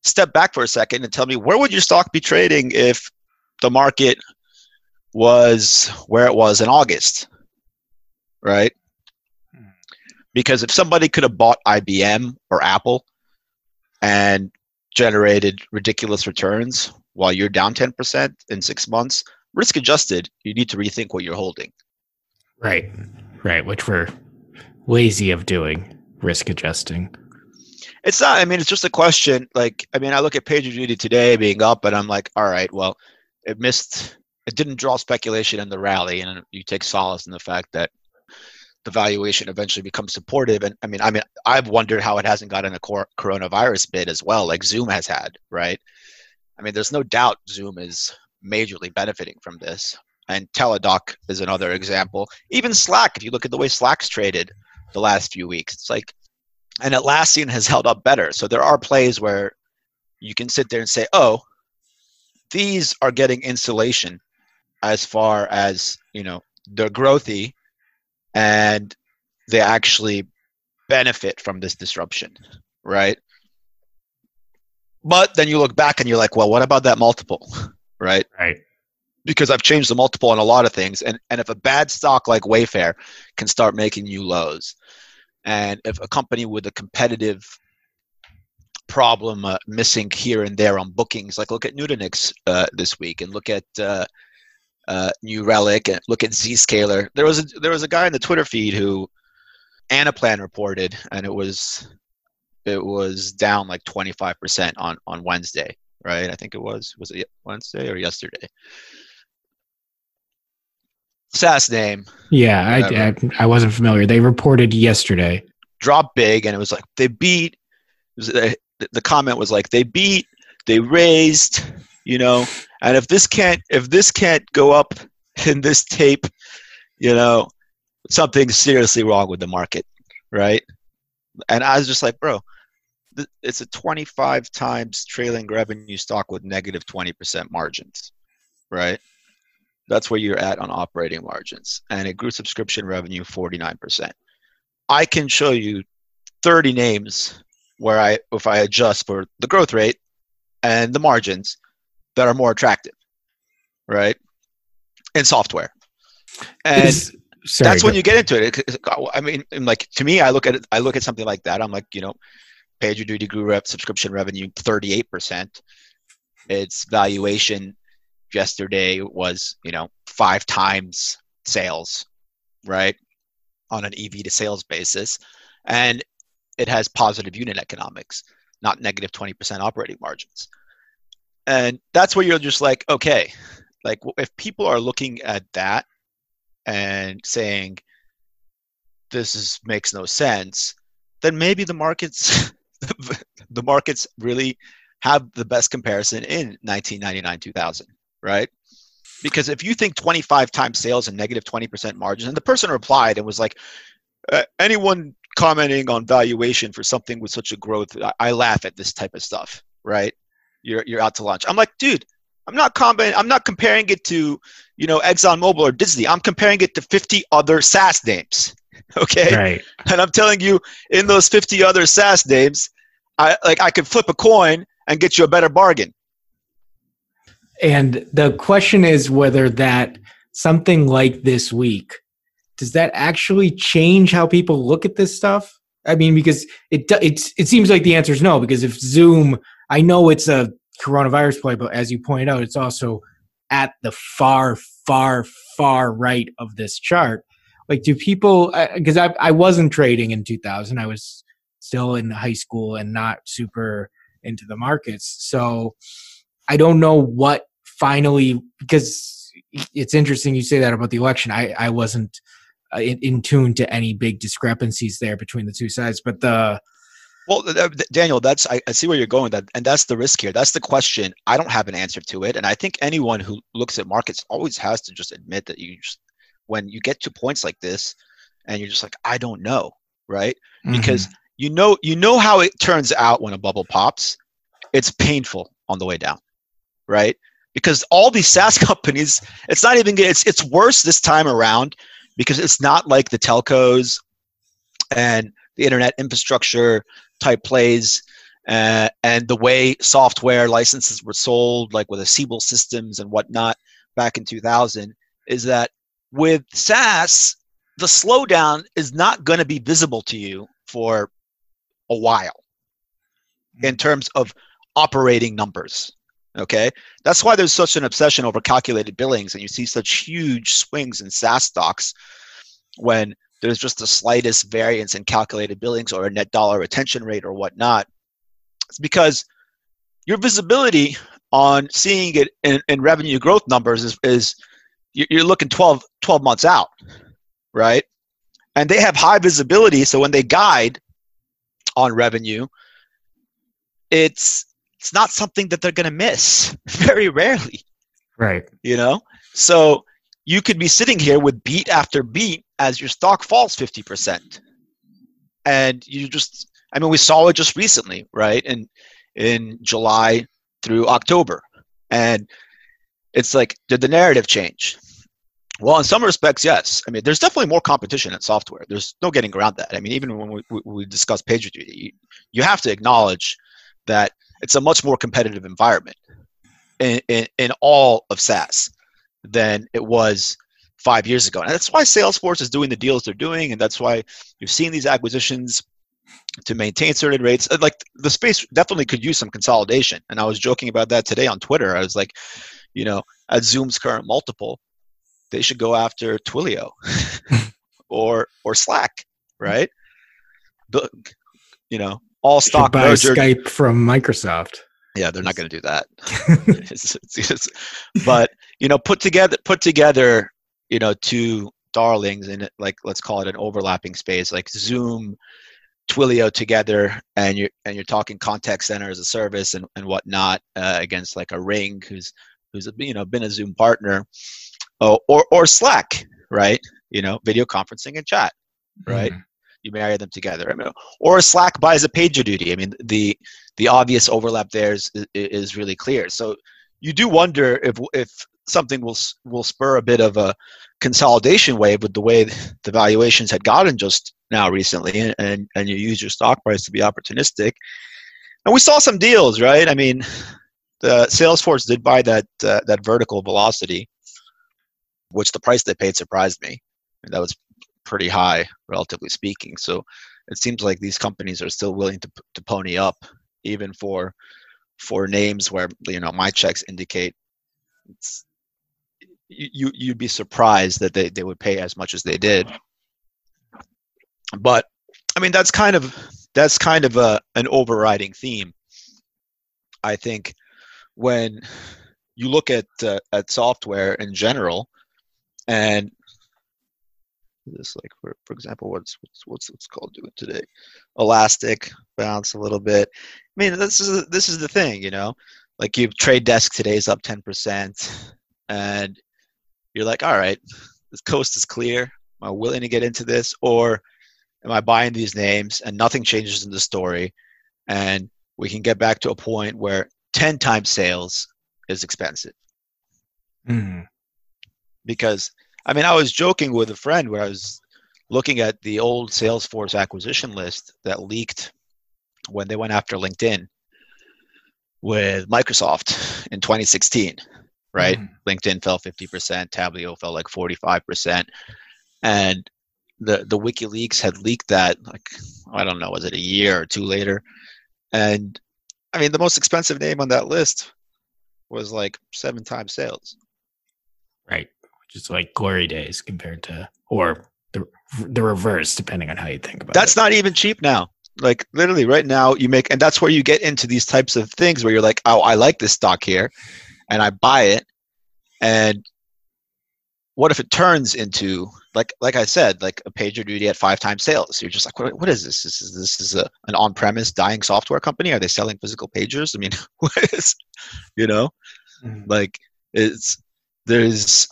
step back for a second and tell me where would your stock be trading if the market was where it was in August? Right? Hmm. Because if somebody could have bought IBM or Apple and generated ridiculous returns while you're down 10% in six months, risk adjusted, you need to rethink what you're holding. Right, right, which we're lazy of doing, risk adjusting. It's not, I mean, it's just a question. Like, I mean, I look at PagerDuty today being up, and I'm like, all right, well, it missed, it didn't draw speculation in the rally, and you take solace in the fact that the valuation eventually becomes supportive. And I mean, I mean, I've wondered how it hasn't gotten a cor- coronavirus bid as well, like Zoom has had, right? I mean, there's no doubt Zoom is majorly benefiting from this. And Teladoc is another example. Even Slack, if you look at the way Slack's traded the last few weeks, it's like, and Atlassian has held up better. So there are plays where you can sit there and say, oh, these are getting insulation as far as, you know, they're growthy and they actually benefit from this disruption, right? But then you look back and you're like, well, what about that multiple, right? Right. Because I've changed the multiple on a lot of things, and and if a bad stock like Wayfair can start making you lows, and if a company with a competitive problem uh, missing here and there on bookings, like look at Nutanix uh, this week, and look at uh, uh, New Relic, and look at Zscaler. There was a, there was a guy in the Twitter feed who Anaplan reported, and it was it was down like 25% on on Wednesday, right? I think it was was it Wednesday or yesterday. SaaS name Yeah, I, I I wasn't familiar. They reported yesterday. Drop big, and it was like they beat. was- uh, the comment was like they beat, they raised, you know, and if this can't if this can't go up in this tape, you know, something's seriously wrong with the market, right? And I was just like, bro, it's a 25 times trailing revenue stock with negative 20% margins, right? That's where you're at on operating margins. And it grew subscription revenue 49%. I can show you 30 names where I, if I adjust for the growth rate and the margins, that are more attractive, right? In software. And sorry, that's when you get into it. It- I mean, like to me, I look at it. I look at something like that. I'm like, you know, PagerDuty grew rep subscription revenue 38 percent. Its valuation yesterday was, you know, five times sales, right, on an EV to sales basis, and it has positive unit economics, not negative 20 percent operating margins. And that's where you're just like, okay, like if people are looking at that and saying this is makes no sense then maybe the markets the markets really have the best comparison in 1999 2000 right? Because if you think 25 times sales and negative 20% margins and the person replied and was like anyone commenting on valuation for something with such a growth I, I laugh at this type of stuff right you're you're out to lunch i'm like dude i'm not commenting i'm not comparing it to you know ExxonMobil or Disney. I'm comparing it to 50 other SaaS names, Okay. Right. And I'm telling you, in those 50 other SaaS names, I like I could flip a coin and get you a better bargain. And the question is whether that something like this week does that actually change how people look at this stuff? I mean, because it it's it seems like the answer is no. Because if Zoom, I know it's a coronavirus play, but as you pointed out, it's also at the far, far, far right of this chart. Like, do people? Because I I wasn't trading in 2000. I was still in high school and not super into the markets. So I don't know what finally because it's interesting you say that about the election. I I wasn't uh, in, in tune to any big discrepancies there between the two sides, but the well, Daniel, that's I, I, see where you're going. That and that's the risk here. That's the question. I don't have an answer to it, and I think anyone who looks at markets always has to just admit that you just when you get to points like this, and you're just like, I don't know, right? Mm-hmm. Because you know you know how it turns out when a bubble pops. It's painful on the way down, right? Because all these SaaS companies, it's not even it's it's worse this time around because it's not like the telcos and the internet infrastructure type plays uh, and the way software licenses were sold, like with the Siebel systems and whatnot back in 2000, is that with SaaS, the slowdown is not going to be visible to you for a while in terms of operating numbers. Okay, that's why there's such an obsession over calculated billings, and you see such huge swings in SaaS stocks when there's just the slightest variance in calculated billings or a net dollar retention rate or whatnot. It's because your visibility on seeing it in, in revenue growth numbers is, is you're looking 12, 12 months out, right? And they have high visibility, so when they guide on revenue, it's it's not something that they're going to miss very rarely. Right. You know? So you could be sitting here with beat after beat as your stock falls 50%. And you just, I mean, we saw it just recently, right? In, in July through October. And it's like, did the narrative change? Well, in some respects, yes. I mean, there's definitely more competition in software. There's no getting around that. I mean, even when we, we, discuss PagerDuty, you, you have to acknowledge that it's a much more competitive environment in, in, in all of SaaS than it was five years ago. And that's why Salesforce is doing the deals they're doing, and that's why you're seeing these acquisitions to maintain certain rates. Uh, like the space definitely could use some consolidation. And I was joking about that today on Twitter. I was like, you know, at Zoom's current multiple, they should go after Twilio or or Slack, right? The, you know, all stock buy merger. Skype from Microsoft. Yeah, they're not going to do that. it's, it's, it's, but you know, put together put together you know two darlings in it, like let's call it an overlapping space, like Zoom, Twilio together, and you're and you're talking contact center as a service and and whatnot uh, against like a Ring, who's who's you know been a Zoom partner, oh, or or Slack, right? You know, video conferencing and chat, right? Mm-hmm you marry them together. I mean, or Slack buys a PagerDuty I mean, the the obvious overlap there is is really clear. So you do wonder if if something will will spur a bit of a consolidation wave with the way the valuations had gotten just now recently, and and you use your stock price to be opportunistic. And we saw some deals, right? I mean, the Salesforce did buy that uh, that vertical Vlocity, which the price they paid surprised me. that was pretty high, relatively speaking. So it seems like these companies are still willing to to pony up, even for for names where you know my checks indicate you you'd be surprised that they, they would pay as much as they did. But I mean that's kind of that's kind of a an overriding theme. I think when you look at uh, at software in general, and this like for for example what's what's what's it's called doing today elastic bounce a little bit i mean this is this is the thing you know? Like you trade desk today is up 10% and you're like all right this coast is clear. Am i willing to get into this or am i buying these names and nothing changes in the story and we can get back to a point where 10 times sales is expensive? Mm. because I mean, I was joking with a friend where I was looking at the old Salesforce acquisition list that leaked when they went after LinkedIn with Microsoft in 2016, right? Mm. LinkedIn fell 50%, Tableau fell like 45%. And the, the WikiLeaks had leaked that, like, I don't know, was it a year or two later? And I mean, the most expensive name on that list was like seven times sales. Right. Which is like glory days compared to, or the, the reverse, depending on how you think about That's it. That's not even cheap now. Like literally right now you make, and that's where you get into these types of things where you're like, oh, I like this stock here and I buy it. And what if it turns into like like I said, like a PagerDuty at five times sales? You're just like, what, what is this? This is this is a, an on-premise dying software company? Are they selling physical pagers? I mean, what is, you know, mm-hmm. like it's there's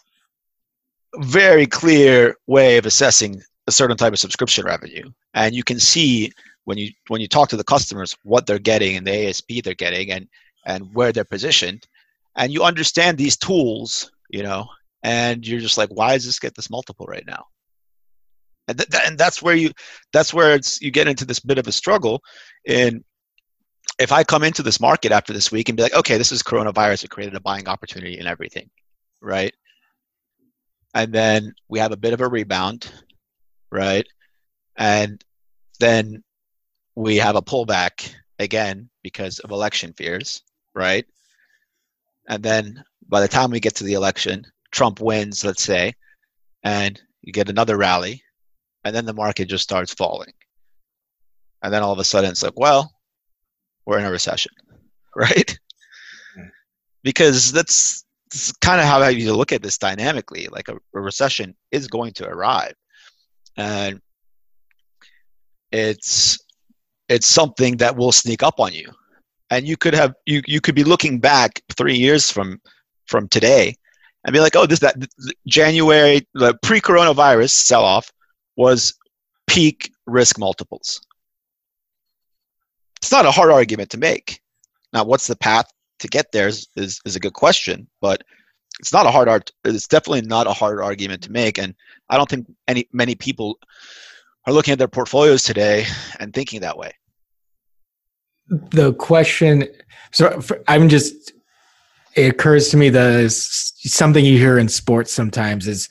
very clear way of assessing a certain type of subscription revenue, and you can see when you when you talk to the customers what they're getting and the ASP they're getting and and where they're positioned, and you understand these tools, you know, and you're just like, why does this get this multiple right now? And, th- and that's where you that's where it's you get into this bit of a struggle. And if I come into this market after this week and be like, okay, this is coronavirus, it created a buying opportunity and everything, right? And then we have a bit of a rebound, right? And then we have a pullback again because of election fears, right? And then by the time we get to the election, Trump wins, let's say, and you get another rally, and then the market just starts falling. And then all of a sudden it's like, well, we're in a recession, right? Because that's, that's kind of how you look at this dynamically. Like a, a recession is going to arrive. And it's it's something that will sneak up on you and you could have you you could be looking back three years from from today and be like, oh, this that January the pre-coronavirus sell-off was peak risk multiples. It's not a hard argument to make. Now, what's the path to get there is, is, is a good question, but it's not a hard art. It's definitely not a hard argument to make, and I don't think any many people are looking at their portfolios today and thinking that way. The question, so I'm just it occurs to me the something you hear in sports sometimes is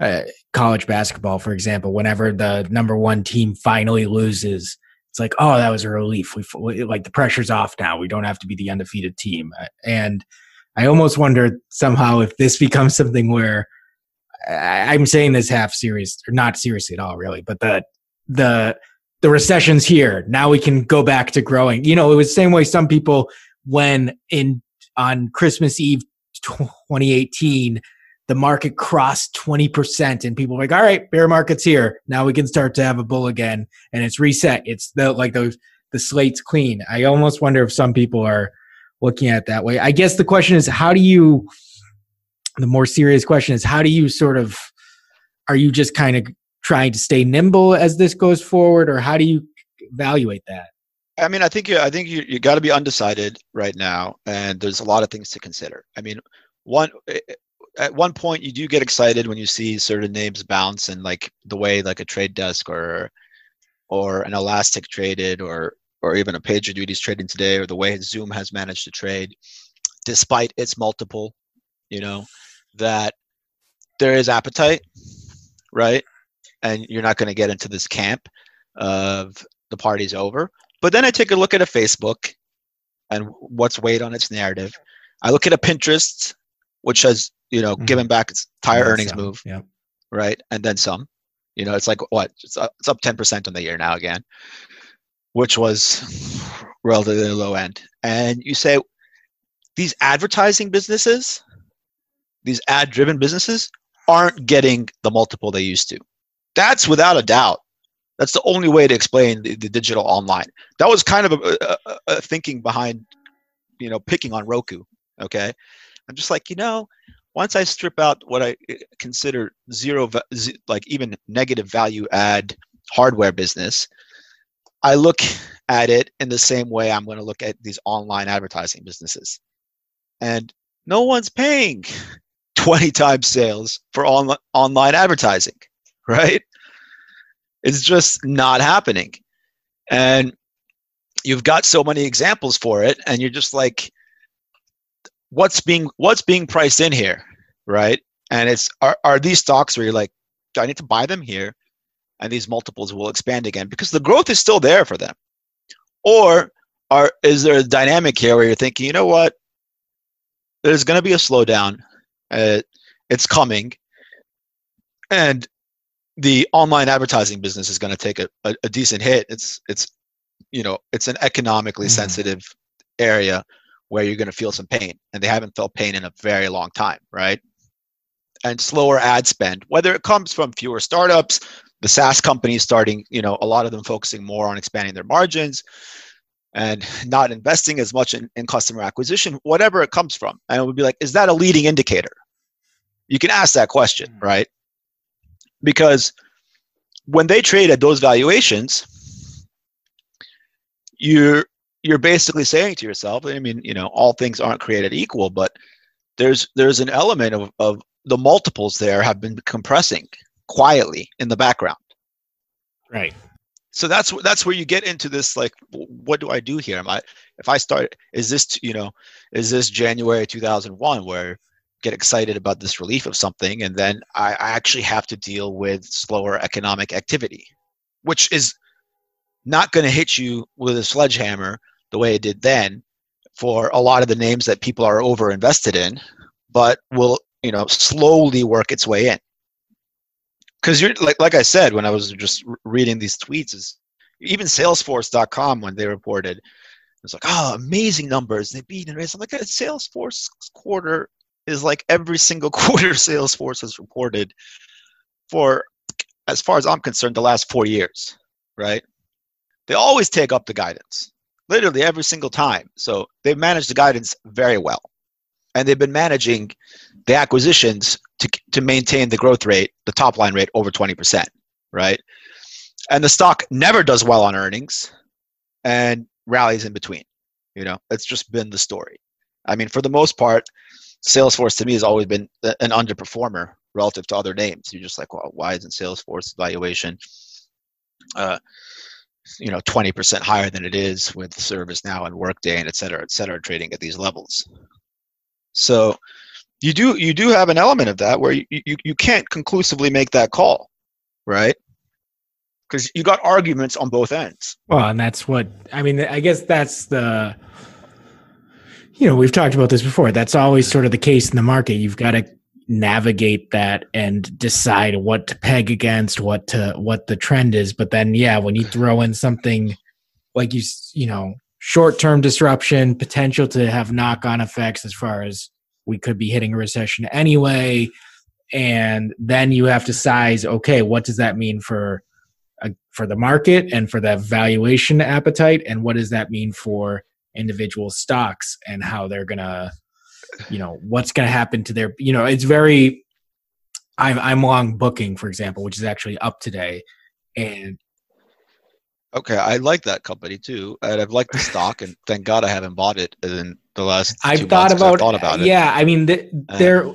uh, college basketball, for example. Whenever the number one team finally loses, it's like, oh, that was a relief. We like the pressure's off now. We don't have to be the undefeated team. Uh, and I almost wonder somehow if this becomes something where I'm saying this half serious or not seriously at all, really, but the the the recession's here. Now we can go back to growing. You know, it was the same way some people when in on Christmas Eve 2018, the market crossed 20% and people were like, all right, bear market's here. Now we can start to have a bull again and it's reset. It's the, like those, the slate's clean. I almost wonder if some people are looking at that way. I guess the question is, how do you, the more serious question is, how do you sort of, are you just kind of trying to stay nimble as this goes forward or how do you evaluate that? I mean, I think you, I think you, you got to be undecided right now, and there's a lot of things to consider. I mean, one eh, eh, at one point you do get excited when you see certain names bounce and like the way like a trade desk or or an elastic traded or or even a PagerDuty duties trading today or the way zoom has managed to trade despite its multiple you know that there is appetite right and you're not going to get into this camp of the party's over but then I take a look at a Facebook and what's weighed on its narrative. I look at a Pinterest, which has, you know, mm-hmm. given back its entire earnings some. move. Yeah. Right. And then some. You know, it's like what? It's up, it's up 10% on the year now again, which was relatively low end. And you say, these advertising businesses, these ad driven businesses, aren't getting the multiple they used to. That's without a doubt that's the only way to explain the, the digital online. That was kind of a, a, a, thinking behind, you know, picking on Roku. Okay, I'm just like, you know, once I strip out what I eh, consider zero, like even negative value add hardware business, I look at it in the same way I'm going to look at these online advertising businesses. And no one's paying 20 times sales for on, online advertising, right? It's just not happening. And you've got so many examples for it and you're just like what's being what's being priced in here, right? And it's are, are these stocks where you're like, do I need to buy them here? And these multiples will expand again because the growth is still there for them. Or are is there a dynamic here where you're thinking, you know what? There's going to be a slowdown. Uh, it's coming, and the online advertising business is going to take a, a, a, decent hit. It's it's you know it's an economically mm-hmm. sensitive area where you're going to feel some pain, and they haven't felt pain in a very long time, right? And slower ad spend, whether it comes from fewer startups, the SaaS companies starting, you know, a lot of them focusing more on expanding their margins and not investing as much in, in customer acquisition, whatever it comes from. And it would be like, is that a leading indicator? You can ask that question, mm-hmm. right? Because when they trade at those valuations, you're you're basically saying to yourself, I mean, you know, all things aren't created equal, but there's there's an element of, of the multiples there have been compressing quietly in the background. Right. So that's that's where you get into this like what do I do here? Am I if I start is this you know is this January 2001 where get excited about this relief of something and then I, I actually have to deal with slower economic activity, which is not going to hit you with a sledgehammer the way it did then for a lot of the names that people are over invested in, but will you know slowly work its way in. Because you're like like I said when I was just reading these tweets is even Salesforce.com when they reported it's like oh amazing numbers they beat and raised. I'm like Salesforce quarter is like every single quarter Salesforce has reported for as far as I'm concerned the last four years, right? They always take up the guidance, literally every single time. So they've managed the guidance very well. And they've been managing the acquisitions to, to maintain the growth rate, the top line rate over 20%, right? And the stock never does well on earnings and rallies in between. You know, it's just been the story. I mean, for the most part, Salesforce to me has always been an underperformer relative to other names. You're just like, well, why isn't Salesforce valuation uh, you know 20% higher than it is with ServiceNow and Workday and et cetera, et cetera, trading at these levels. So you do you do have an element of that where you, you, you can't conclusively make that call, right? Because you got arguments on both ends. Well, and that's what I mean. I guess that's the you know we've talked about this before. That's always sort of the case in the market. You've got to navigate that and decide what to peg against what to what the trend is but then yeah when you throw in something like you you know short-term disruption potential to have knock-on effects as far as we could be hitting a recession anyway and then you have to size okay what does that mean for uh, for the market and for that valuation appetite and what does that mean for individual stocks and how they're to you know what's to happen to their you know it's very i'm i'm long booking for example which is actually up today. And okay i like that company too and i've liked the stock and thank god i haven't bought it in the last i've thought about, I've thought about it. Yeah i mean the, there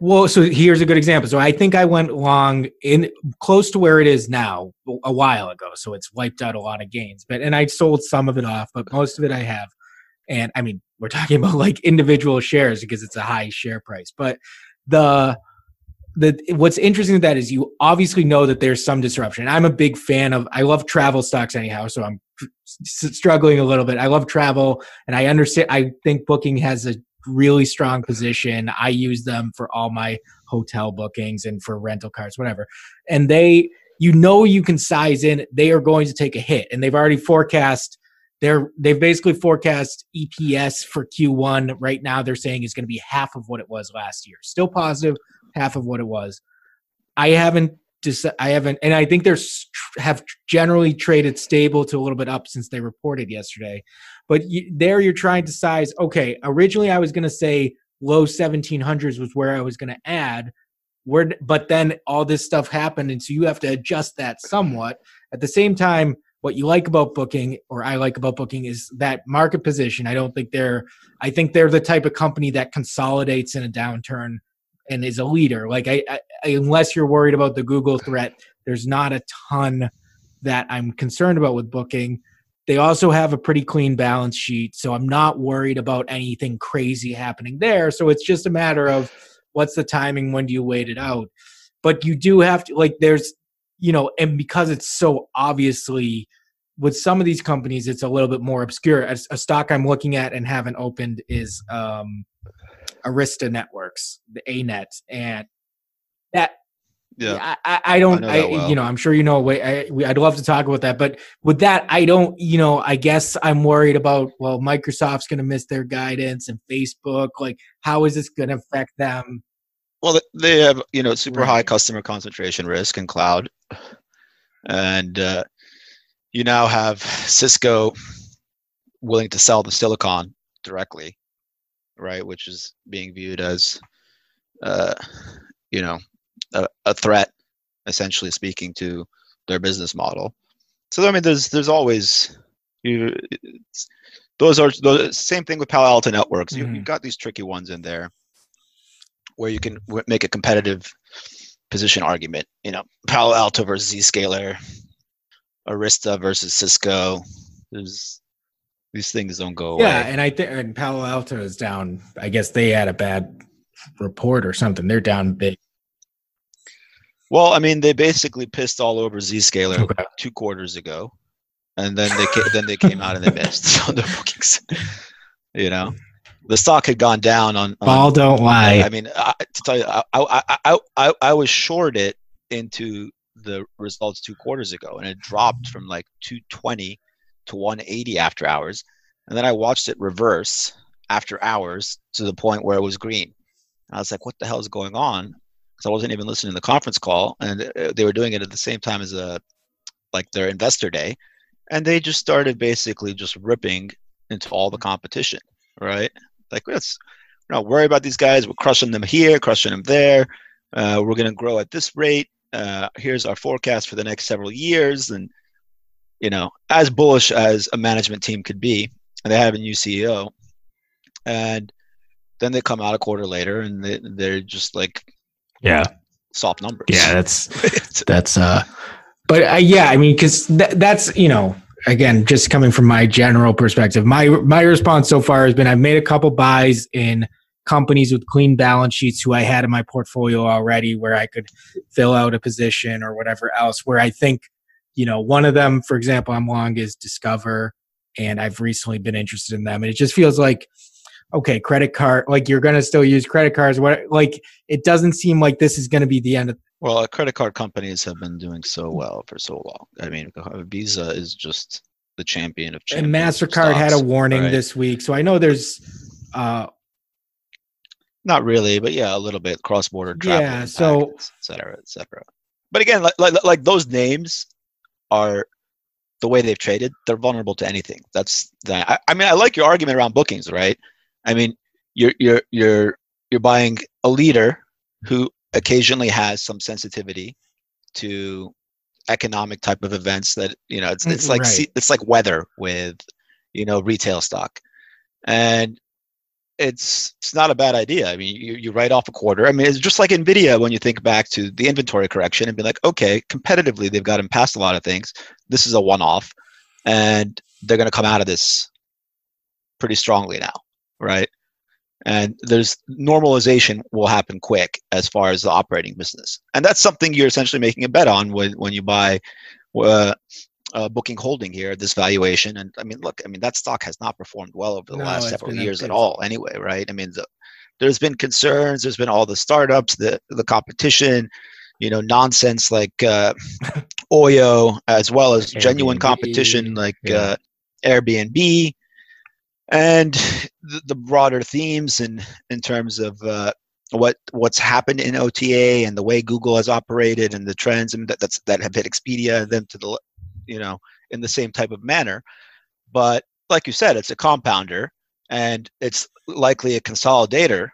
well so here's a good example. So i think i went long in close to where it is now a while ago. So it's wiped out a lot of gains but and i sold some of it off but most of it i have. And i mean we're talking about like individual shares because it's a high share price. But the the what's interesting with that is you obviously know that there's some disruption. I'm a big fan of i love travel stocks anyhow so i'm struggling a little bit. I love travel and i understand i think booking has a really strong position i use them for all my hotel bookings and for rental cars whatever and they you know you can size in they are going to take a hit and they've already forecast they're they've basically forecast EPS for Q1 right now. They're saying is going to be half of what it was last year. Still positive, half of what it was. I haven't just I haven't, and I think they're have generally traded stable to a little bit up since they reported yesterday. But you, there, you're trying to size. Okay, originally I was going to say low 1700s was where I was going to add. Where, but then all this stuff happened, and so you have to adjust that somewhat. At the same time, what you like about booking or I like about booking is that market position. I don't think they're I think they're the type of company that consolidates in a downturn and is a leader. Like I, I unless you're worried about the Google threat, There's not a ton that I'm concerned about with booking. They also have a pretty clean balance sheet, so I'm not worried about anything crazy happening there. So it's just a matter of what's the timing, when do you wait it out? But you do have to like there's you know, and because it's so obviously with some of these companies, it's a little bit more obscure. A, a stock I'm looking at and haven't opened is um, Arista Networks, the ANET, and that yeah, I, I don't. I, I well. you know, I'm sure you know. I, I'd love to talk about that, but with that, I don't. You know, I guess I'm worried about. Well, Microsoft's going to miss their guidance, and Facebook. Like, how is this going to affect them? Well, they have you know super right. high customer concentration risk in cloud, and uh, you now have Cisco willing to sell the silicon directly, right? Which is being viewed as, uh, you know, a, a threat, essentially speaking to their business model. So I mean, there's there's always you. Those are the same thing with Palo Alto networks. Mm-hmm. You, you've got these tricky ones in there where you can w- make a competitive position argument. You know, Palo Alto versus Zscaler, Arista versus Cisco. There's these things don't go away. Yeah, and I think and Palo Alto is down. I guess they had a bad report or something. They're down big. Well, I mean, they basically pissed all over Zscaler okay. two quarters ago, and then they came, then they came out and they missed on their bookings. You know, the stock had gone down on. on Ball don't lie. I mean, I, to tell you, I, I, I, I, I was short it into the results two quarters ago, and it dropped from like 220 to 180 after hours, and then I watched it reverse after hours to the point where it was green. And I was like, "What the hell is going on?" Because I wasn't even listening to the conference call, and uh, they were doing it at the same time as a uh, like their investor day, and they just started basically just ripping into all the competition, right? Like let's we're not worry about these guys. We're crushing them here, crushing them there. Uh, we're going to grow at this rate. Uh, here's our forecast for the next several years, and you know, as bullish as a management team could be, and they have a new CEO, and then they come out a quarter later and they, they're just like yeah. Soft numbers. Yeah that's that's uh but uh, yeah i mean because th- that's you know again just coming from my general perspective my my response so far has been i've made a couple buys in companies with clean balance sheets who i had in my portfolio already where i could fill out a position or whatever else where i think you know one of them for example i'm long is discover and i've recently been interested in them and it just feels like okay, credit card, like you're going to still use credit cards. What, like, it doesn't seem like this is going to be the end of. Well, credit card companies have been doing so well for so long. I mean, Visa is just the champion of champions. And Mastercard stocks, had a warning right? this week, so I know there's. uh Not really, but yeah, a little bit cross-border travel. Yeah, so et cetera, et cetera. But again, like, like like those names are the way they've traded. They're vulnerable to anything. That's that. I, I mean, I like your argument around bookings, right? I mean, you're you're you're you're buying a leader who occasionally has some sensitivity to economic type of events that you know it's it's mm, like right. it's like weather with you know retail stock. And it's it's not a bad idea. I mean you, you write off a quarter. I mean it's just like nvidia when you think back to the inventory correction and be like okay competitively they've gotten past a lot of things. This is a one-off and they're going to come out of this pretty strongly now right? And there's normalization will happen quick as far as the operating business, and that's something you're essentially making a bet on when when you buy uh, uh, booking holding here this valuation. And I mean, look, I mean that stock has not performed well over the no, last several years at all, anyway, right? I mean, the, there's been concerns. There's been all the startups, the the competition, you know, nonsense like uh, Oyo, as well as Airbnb, genuine competition like yeah. uh, Airbnb and the, the broader themes in in terms of uh, what what's happened in OTA and the way Google has operated and the trends and that that's that have hit Expedia them to the you know in the same type of manner. But like you said, it's a compounder and it's likely a consolidator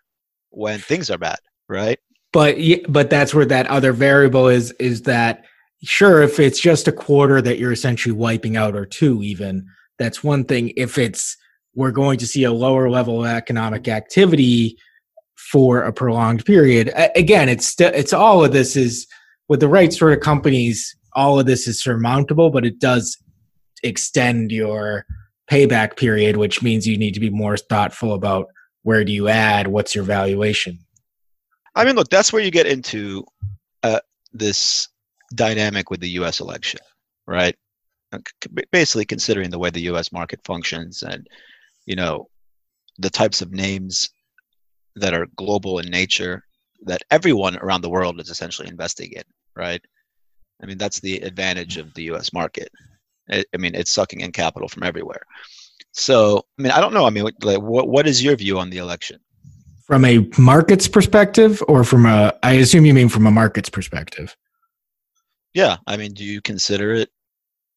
when things are bad, right? But but that's where that other variable is is that sure if it's just a quarter that you're essentially wiping out or two even that's one thing if it's we're going to see a lower level of economic activity for a prolonged period. Again, it's st- it's all of this is with the right sort of companies, all of this is surmountable, but it does extend your payback period, which means you need to be more thoughtful about where do you add, what's your valuation. I mean, look, that's where you get into uh, this dynamic with the U.S. election, right? Uh, basically, considering the way the U.S. market functions and you know the types of names that are global in nature that everyone around the world is essentially investing in, right? I mean, that's the advantage of the U.S. market. I, I mean, it's sucking in capital from everywhere. So, I mean, I don't know. I mean, like, what what is your view on the election? From a markets perspective, or from a, I assume you mean from a markets perspective. Yeah, I mean, do you consider it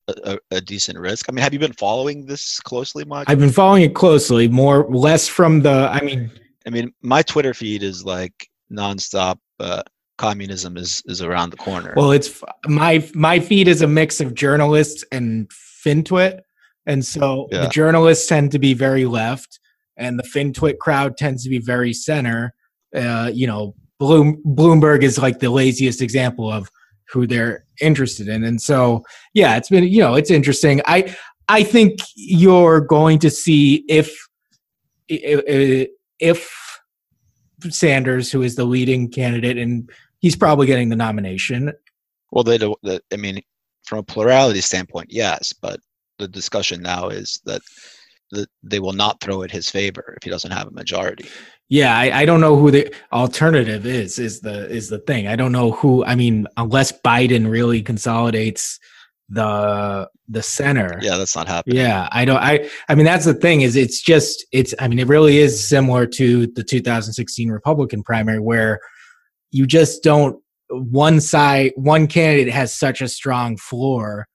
a, a, decent risk? I mean, have you been following this closely much? I've been following it closely, more less from the. I mean, I mean, my Twitter feed is like nonstop. Uh, communism is is around the corner. Well, it's my my feed is a mix of journalists and FinTwit, and so yeah. the journalists tend to be very left, and the FinTwit crowd tends to be very center. Uh, you know, Bloom, Bloomberg is like the laziest example of who they're interested in, and so yeah, it's been you know it's interesting. I I think you're going to see if if, if Sanders, who is the leading candidate, and he's probably getting the nomination. Well, they don't, I mean, from a plurality standpoint, yes, but the discussion now is that the, they will not throw it his favor if he doesn't have a majority. Yeah, I, I, don't know who the alternative is. Is the is the thing? I don't know who. I mean, unless Biden really consolidates the the center. Yeah, that's not happening. Yeah, I don't. I I mean, that's the thing. Is it's just it's. I mean, it really is similar to the 2016 Republican primary where you just don't. One side, one candidate has such a strong floor,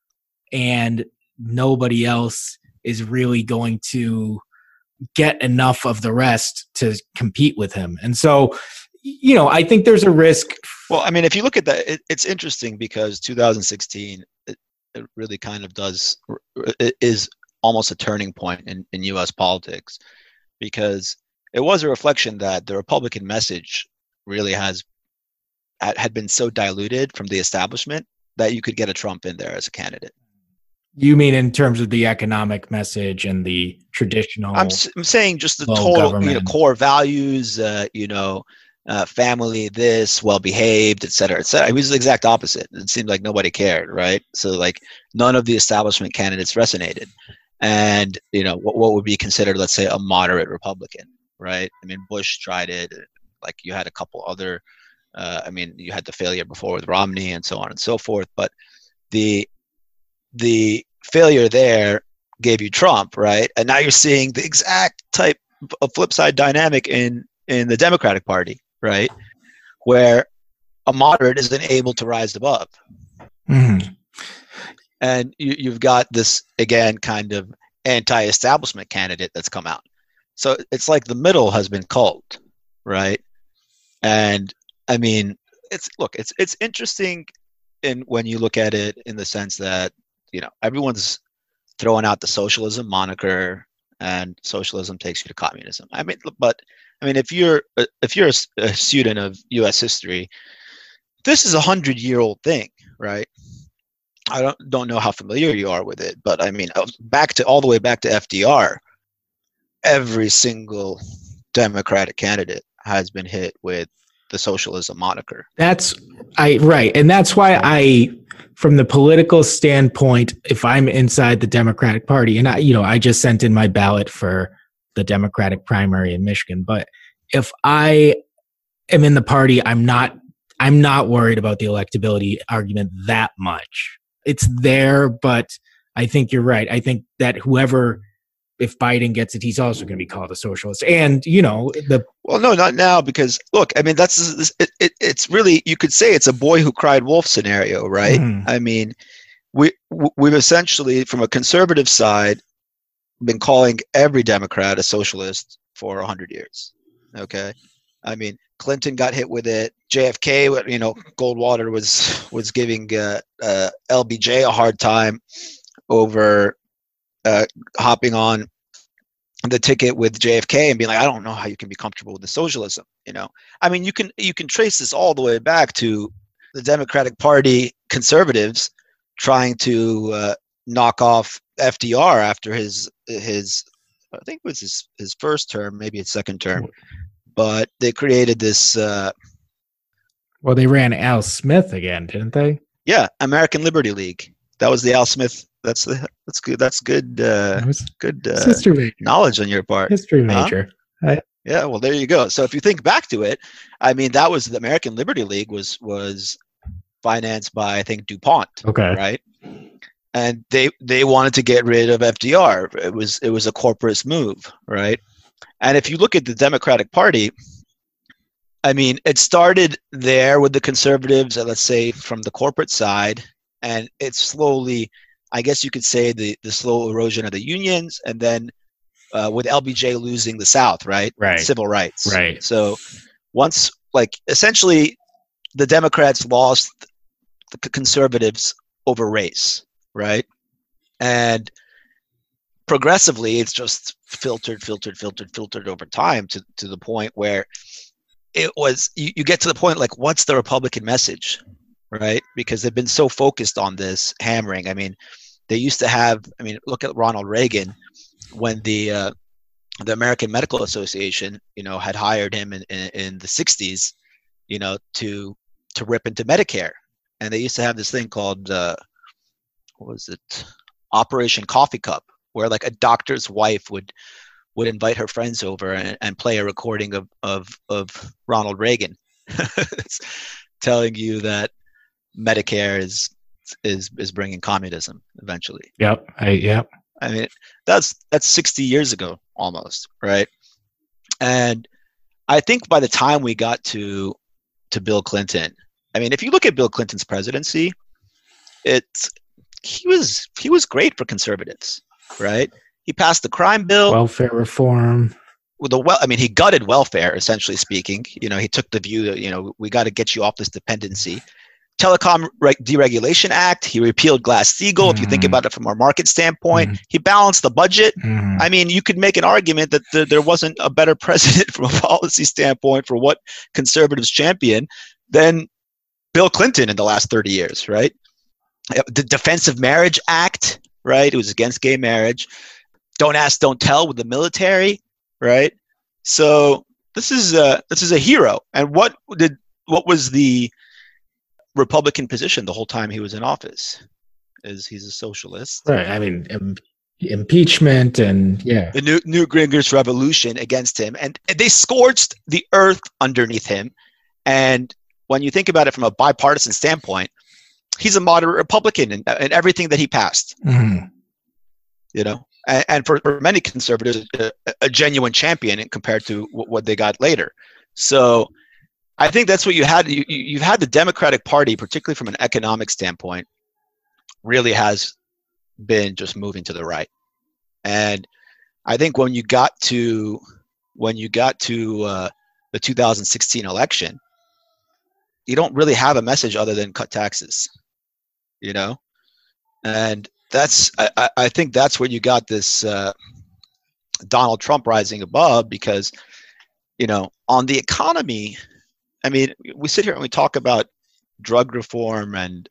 and nobody else is really going to get enough of the rest to compete with him. And so, you know, I think there's a risk. Well, I mean, if you look at that, it, it's interesting because 2016, it, it really kind of does, is almost a turning point in, in US politics because it was a reflection that the Republican message really has had been so diluted from the establishment that you could get a Trump in there as a candidate. You mean in terms of the economic message and the traditional? I'm, I'm saying just the total, you know, core values. Uh, you know, uh, family, this, well behaved, et cetera, et cetera. It was the exact opposite. It seemed like nobody cared, right? So like none of the establishment candidates resonated, and you know what, what would be considered, let's say, a moderate Republican, right? I mean, Bush tried it. Like you had a couple other. Uh, I mean, you had the failure before with Romney and so on and so forth, but the the failure there gave you Trump, right? And now you're seeing the exact type of flip side dynamic in in the Democratic Party, right? Where a moderate isn't able to rise above. Mm-hmm. And you, you've got this again kind of anti-establishment candidate that's come out. So it's like the middle has been culled, right? And I mean, it's look, it's it's interesting in when you look at it in the sense that you know everyone's throwing out the socialism moniker and socialism takes you to communism. I mean but i mean if you're uh, if you're a, student of us history this is a hundred year old thing right? I don't don't know how familiar you are with it but i mean uh, back to all the way back to fdr every single democratic candidate has been hit with the socialism moniker. That's i right and that's why i from the political standpoint, if I'm inside the Democratic Party, and I, you know, I just sent in my ballot for the Democratic primary in Michigan, but if I am in the party, I'm not, I'm not worried about the electability argument that much. It's there, but I think you're right. I think that whoever if Biden gets it, he's also going to be called a socialist. And you know the well, no, not now because look, I mean that's it, it, it's really you could say it's a boy who cried wolf scenario, right? Mm-hmm. I mean, we we've essentially from a conservative side been calling every Democrat a socialist for a hundred years. Okay, I mean Clinton got hit with it. JFK, you know, Goldwater was was giving uh, uh, LBJ a hard time over uh, hopping on the ticket with JFK and being like, I don't know how you can be comfortable with the socialism. You know, I mean, you can you can trace this all the way back to the Democratic Party conservatives trying to uh, knock off FDR after his his I think it was his his first term, maybe his second term, but they created this. Uh, well, they ran Al Smith again, didn't they? Yeah, American Liberty League. That was the Al Smith. That's the that's good. That's good. Uh, good uh, history knowledge on your part. History major. Huh? I, yeah, well, there you go. So if you think back to it, I mean, that was the American Liberty League was was financed by I think DuPont. Okay. Right. And they they wanted to get rid of FDR. It was it was a corporate move, right? And if you look at the Democratic Party, I mean, it started there with the conservatives, uh, let's say from the corporate side, and it's slowly, I guess you could say, the the slow erosion of the unions, and then uh, with LBJ losing the South, right? Right. Civil rights. Right. So once, like, essentially, the Democrats lost the conservatives over race, right? And progressively, it's just filtered, filtered, filtered, filtered over time to, to the point where it was you, you get to the point like what's the republican message right? Because they've been so focused on this hammering. I mean they used to have i mean look at ronald reagan when the uh, the American Medical Association, you know, had hired him in, in, in, the 60s, you know, to to rip into Medicare, and they used to have this thing called uh, what was it, Operation Coffee Cup, where like a doctor's wife would would invite her friends over and, and play a recording of of of Ronald Reagan, telling you that Medicare is is is bringing communism eventually. Yep. I yep. I mean, that's that's 60 years ago almost, right? And I think by the time we got to to Bill Clinton, I mean, if you look at Bill Clinton's presidency, it's he was he was great for conservatives, right? He passed the crime bill, welfare reform. With the well, I mean, he gutted welfare, essentially speaking. You know, he took the view that you know we got to get you off this dependency. Telecom Deregulation Act. He repealed Glass-Steagall. Mm-hmm. If you think mm-hmm. about it from a market standpoint, mm-hmm. he balanced the budget. Mm-hmm. I mean, you could make an argument that the, there wasn't a better president from a policy standpoint for what conservatives champion than Bill Clinton in the last 30 years, right? The Defense of Marriage Act, right? It was against gay marriage. Don't ask, don't tell with the military, right? So this is a, this is a hero. And what did what was the Republican position the whole time he was in office. Is he's a socialist? Right. I mean, Im- impeachment and yeah, the New Newt Gingrich revolution against him, and they scorched the earth underneath him. And when you think about it from a bipartisan standpoint, he's a moderate Republican in, in everything that he passed. Mm-hmm. You know, and, and for, for, many conservatives, a, a, genuine champion compared to what they got later. So I think that's what you had. You, you've had the Democratic Party, particularly from an economic standpoint, really has been just moving to the right. And I think when you got to when you got to uh, the 2016 election, you don't really have a message other than cut taxes, you know, and that's I, I think that's where you got this uh, Donald Trump rising above because you know on the economy I mean, we sit here and we talk about drug reform and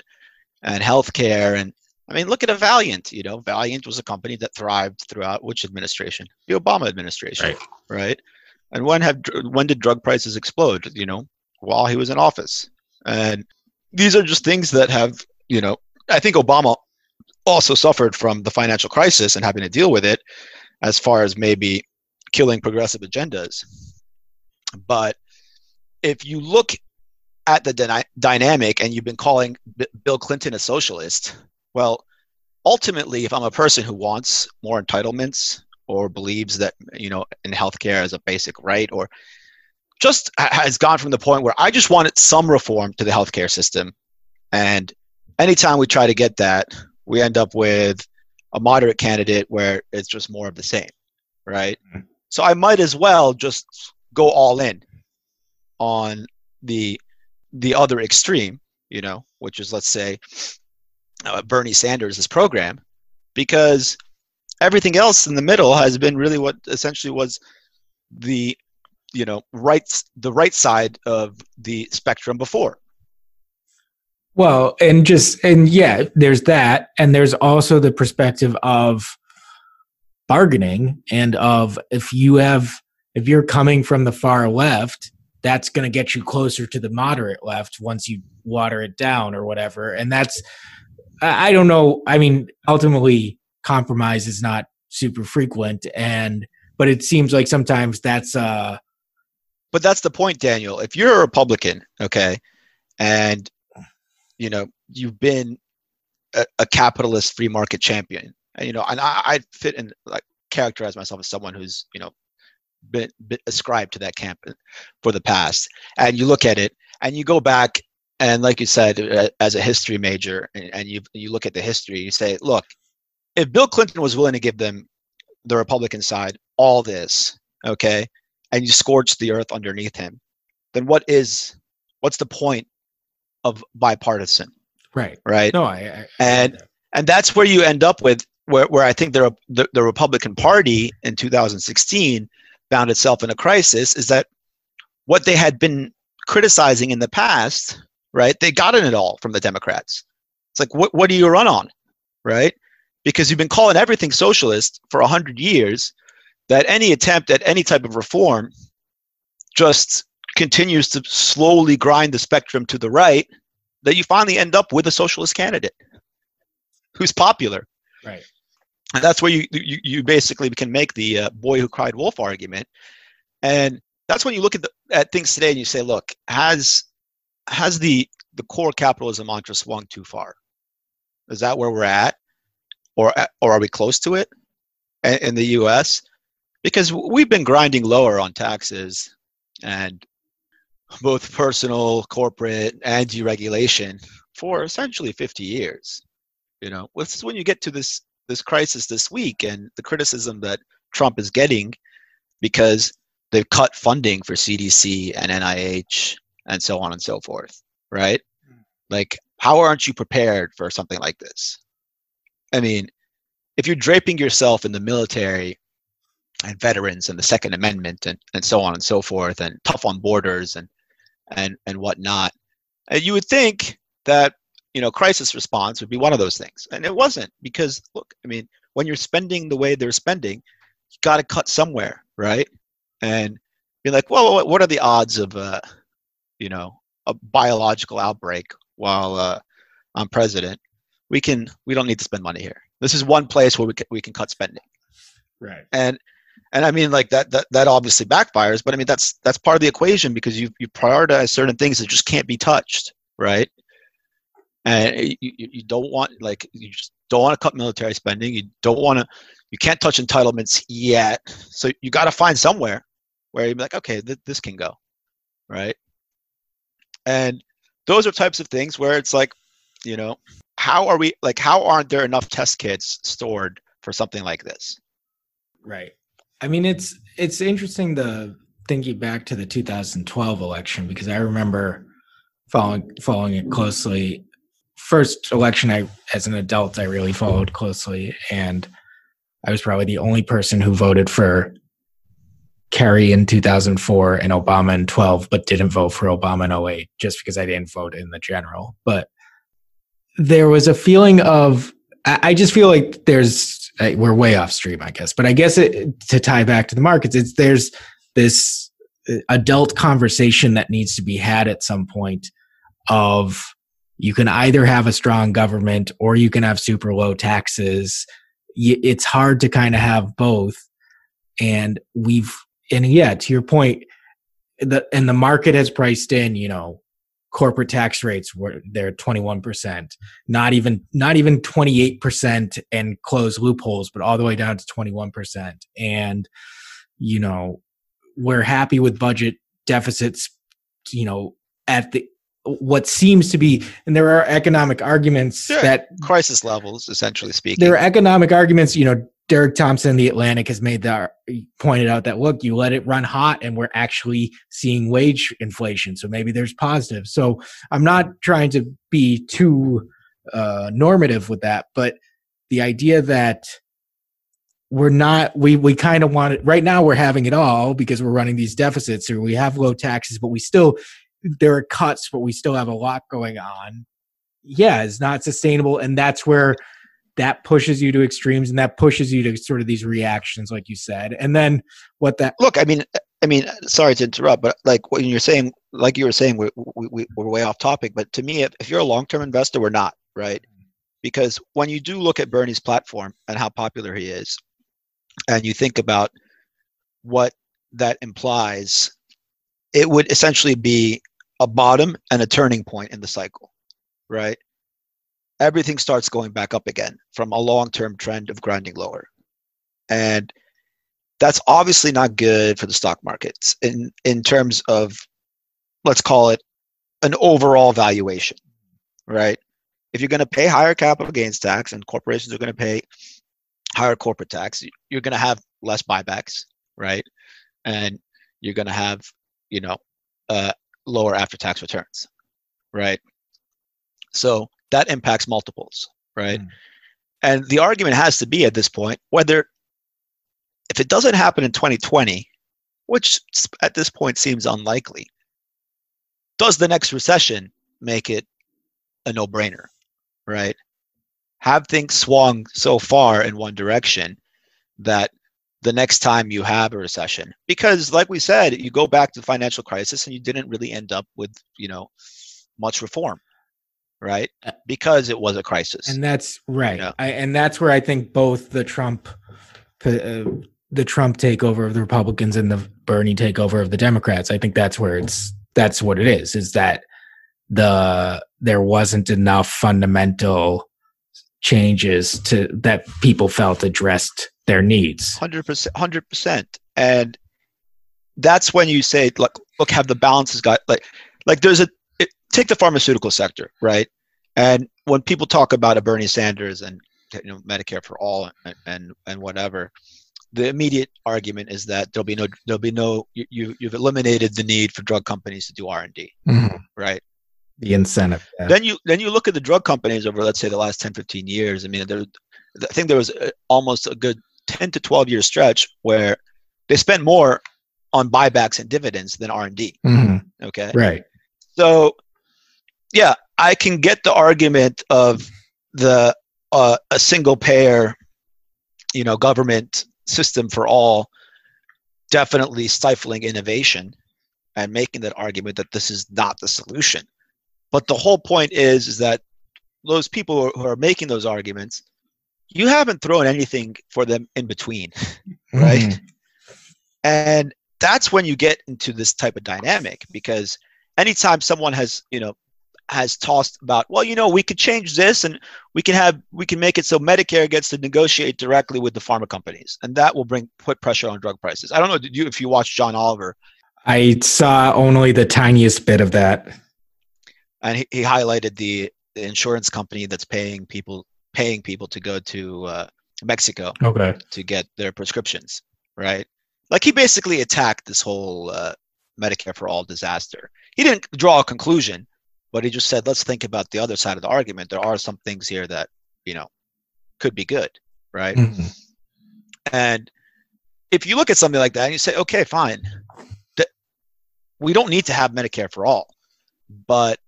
and healthcare, and I mean, look at a Valeant. You know, Valeant was a company that thrived throughout which administration? The Obama administration, right? right? And when have when did drug prices explode? You know, while he was in office, and these are just things that have you know. I think Obama also suffered from the financial crisis and having to deal with it, as far as maybe killing progressive agendas. But if you look at the dyna- dynamic and you've been calling B- Bill Clinton a socialist, well, ultimately, if I'm a person who wants more entitlements or believes that, you know, in healthcare as a basic right or just has gone from the point where I just wanted some reform to the healthcare system. And anytime we try to get that, we end up with a moderate candidate where it's just more of the same, right? Mm-hmm. So I might as well just go all in on the the other extreme, you know, which is let's say uh, Bernie Sanders' program, because everything else in the middle has been really what essentially was the you know right the right side of the spectrum before. Well, and just and yeah, there's that, and there's also the perspective of bargaining and of if you have if you're coming from the far left, that's going to get you closer to the moderate left once you water it down or whatever. And that's I don't know. I mean, ultimately, compromise is not super frequent, and but it seems like sometimes that's uh. But that's the point, Daniel. If you're a Republican, okay, and you know you've been a, a capitalist free market champion, and you know, and I, I fit in like characterize myself as someone who's you know been, been ascribed to that camp for the past, and you look at it and you go back and like you said uh, as a history major and you you look at the history you say look if bill clinton was willing to give them the republican side all this okay and you scorch the earth underneath him then what is what's the point of bipartisan? Right. Right? No i, I and and that's where you end up with where, where i think the, the the republican party in 2016 found itself in a crisis is that what they had been criticizing in the past right? They gotten it all from the Democrats. It's like, what, what do you run on, right? Because you've been calling everything socialist for 100 years, that any attempt at any type of reform just continues to slowly grind the spectrum to the right, that you finally end up with a socialist candidate who's popular. Right. And that's where you, you, you basically can make the uh, boy who cried wolf argument. And that's when you look at, the, at things today and you say, look, has has the the core capitalism mantra swung too far? Is that where we're at, or or are we close to it in the U.S.? Because we've been grinding lower on taxes and both personal, corporate, and deregulation for essentially 50 years. You know, this is when you get to this this crisis this week and the criticism that Trump is getting because they've cut funding for CDC and NIH and so on and so forth, right? Hmm. Like, how aren't you prepared for something like this? I mean, if you're draping yourself in the military and veterans and the Second Amendment and, and so on and so forth, and tough on borders and and and whatnot, and you would think that you know crisis response would be one of those things, and it wasn't because look, I mean, when you're spending the way they're spending, you got to cut somewhere, right? And be like, well, what are the odds of uh, you know a biological outbreak while uh, I'm president, we can we don't need to spend money here. This is one place where we can, we can cut spending. Right. And and I mean like that that that obviously backfires, but I mean that's that's part of the equation because you you prioritize certain things that just can't be touched, right? And you, you don't want like you just don't want to cut military spending. You don't want to you can't touch entitlements yet. So you got to find somewhere where you're like, okay, th- this can go, right? And those are types of things where it's like, you know, how are we like how aren't there enough test kits stored for something like this? Right. I mean it's it's interesting the thinking back to the 2012 election because I remember following following it closely. First election I as an adult I really followed closely and I was probably the only person who voted for Kerry in 2004 and Obama in 12, but didn't vote for Obama in 08 just because I didn't vote in the general. But there was a feeling of, I just feel like there's, we're way off stream, I guess, but I guess it, to tie back to the markets, it's there's this adult conversation that needs to be had at some point of you can either have a strong government or you can have super low taxes. It's hard to kind of have both. And we've and yeah, to your point, the and the market has priced in, you know, corporate tax rates were they're 21%, not even not even 28% and close loopholes, but all the way down to 21%. And you know, we're happy with budget deficits, you know, at the what seems to be and there are economic arguments yeah, that crisis levels essentially speaking there are economic arguments you know Derek Thompson, the Atlantic, has made that pointed out that look, you let it run hot, and we're actually seeing wage inflation. So maybe there's positive. So I'm not trying to be too uh, normative with that, but the idea that we're not we we kind of want it right now we're having it all because we're running these deficits or we have low taxes but we still there are cuts but we still have a lot going on. Yeah it's not sustainable and that's where that pushes you to extremes and that pushes you to sort of these reactions like you said. And then what that look i mean uh, i mean uh, sorry to interrupt but like when you're saying like you were saying we're, we, we're way off topic but to me if, if you're a long-term investor we're not right? Because when you do look at bernie's platform and how popular he is and you think about what that implies it would essentially be a bottom and a turning point in the cycle right? Everything starts going back up again from a long-term trend of grinding lower. And that's obviously not good for the stock markets in in terms of let's call it an overall valuation right? If you're going to pay higher capital gains tax and corporations are going to pay higher corporate tax you're going to have less buybacks right? And you're going to have you know uh, lower after tax returns right so that impacts multiples, right? Mm. And the argument has to be at this point whether if it doesn't happen in 2020, which at this point seems unlikely, does the next recession make it a no brainer, right? Have things swung so far in one direction that the next time you have a recession, because like we said, you go back to the financial crisis and you didn't really end up with, you know, much reform right? Because it was a crisis. And that's right. Yeah. I, and that's where I think both the Trump, uh, the Trump takeover of the Republicans and the Bernie takeover of the Democrats. I think that's where it's that's what it is. Is that the there wasn't enough fundamental changes to that people felt addressed their needs. Hundred percent, hundred percent, and that's when you say, look, look, have the balances got like, like there's a take the pharmaceutical sector, right? And when people talk about a Bernie Sanders and you know Medicare for all and and, and whatever, the immediate argument is that there'll be no there'll be no you you've eliminated the need for drug companies to do R and D, mm-hmm. right? The incentive. Yeah. Then you then you look at the drug companies over let's say the last 10, 15 years. I mean, there, I think there was a, almost a good 10 to 12 year stretch where they spend more on buybacks and dividends than R and D. Mm-hmm. Okay. Right. So yeah, I can get the argument of the uh, a single payer, you know, government system for all, definitely stifling innovation, and making that argument that this is not the solution. But the whole point is, is that those people who are making those arguments, you haven't thrown anything for them in between, right? Mm. And that's when you get into this type of dynamic because anytime someone has, you know, has tossed about well you know we could change this and we can have we can make it so medicare gets to negotiate directly with the pharma companies and that will bring put pressure on drug prices i don't know did you if you watched john oliver i saw only the tiniest bit of that and he, he highlighted the, the insurance company that's paying people paying people to go to uh, mexico okay. to get their prescriptions right like he basically attacked this whole uh, medicare for all disaster he didn't draw a conclusion but he just said, let's think about the other side of the argument. There are some things here that, you know, could be good, right? Mm-hmm. And if you look at something like that and you say, okay, fine, we don't need to have Medicare for all, but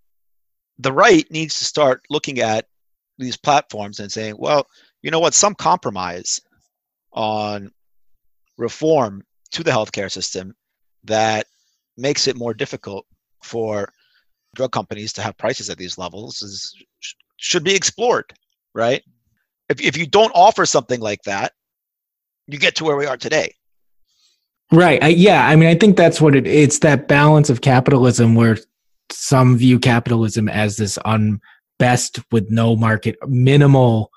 the right needs to start looking at these platforms and saying, well, you know what, some compromise on reform to the healthcare system that makes it more difficult for drug companies to have prices at these levels is should be explored, right? If if you don't offer something like that, you get to where we are today. Right. I, yeah. I mean, I think that's what it. It's that balance of capitalism where some view capitalism as this on best with no market, minimal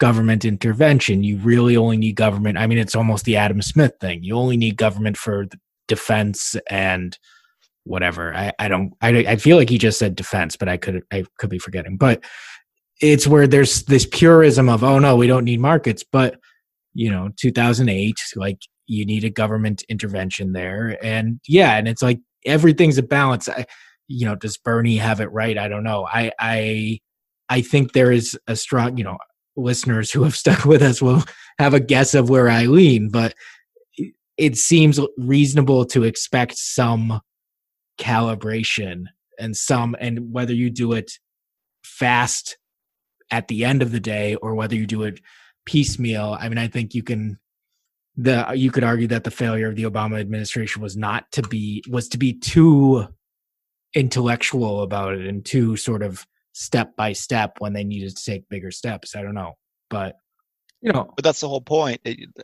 government intervention. You really only need government. I mean, it's almost the Adam Smith thing. You only need government for defense and whatever. I, I don't I, I feel like he just said defense, but I could I could be forgetting. But it's where there's this purism of oh no, we don't need markets, but you know, 2008, like you need a government intervention there, and yeah, and it's like everything's a balance. I, you know, does Bernie have it right? I don't know. I I I think there is a strong, you know, listeners who have stuck with us will have a guess of where I lean, but it seems reasonable to expect some calibration and some and whether you do it fast at the end of the day or whether you do it piecemeal. I mean, I think you can the you could argue that the failure of the Obama administration was not to be was to be too intellectual about it and too sort of step by step when they needed to take bigger steps. I don't know, but you know, but that's the whole point.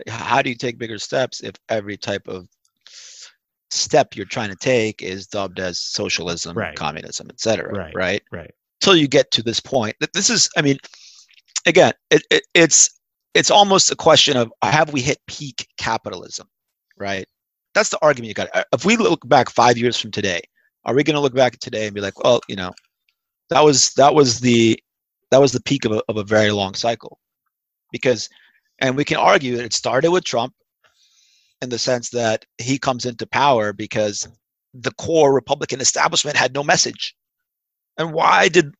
How do you take bigger steps if every type of step you're trying to take is dubbed as socialism, right. communism, etc. Right, right, right. Till you get to this point, that this is, I mean, again, it, it, it's it's almost a question of have we hit peak capitalism, right? That's the argument you got. Uh, if we look back five years from today, are we going to look back today and be like, well, you know, that was that was the that was the peak of a, of a very long cycle, because, and we can argue that it started with Trump, in the sense that he comes into power because the core Republican establishment had no message. And why did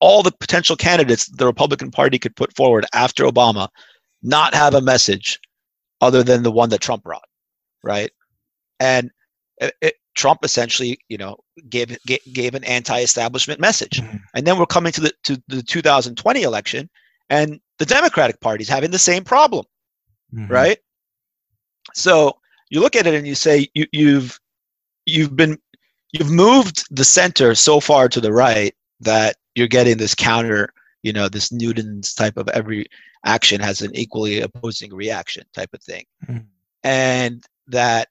all the potential candidates the Republican Party could put forward after Obama not have a message other than the one that Trump brought, right? And it, Trump essentially, you know, gave gave, an anti-establishment message. Mm-hmm. And then we're coming to the to the 2020 election, and the Democratic Party is having the same problem, mm-hmm. right? So you look at it and you say you, you've you've been you've moved the center so far to the right that you're getting this counter, you know, this Newton's type of every action has an equally opposing reaction type of thing. Mm-hmm. And that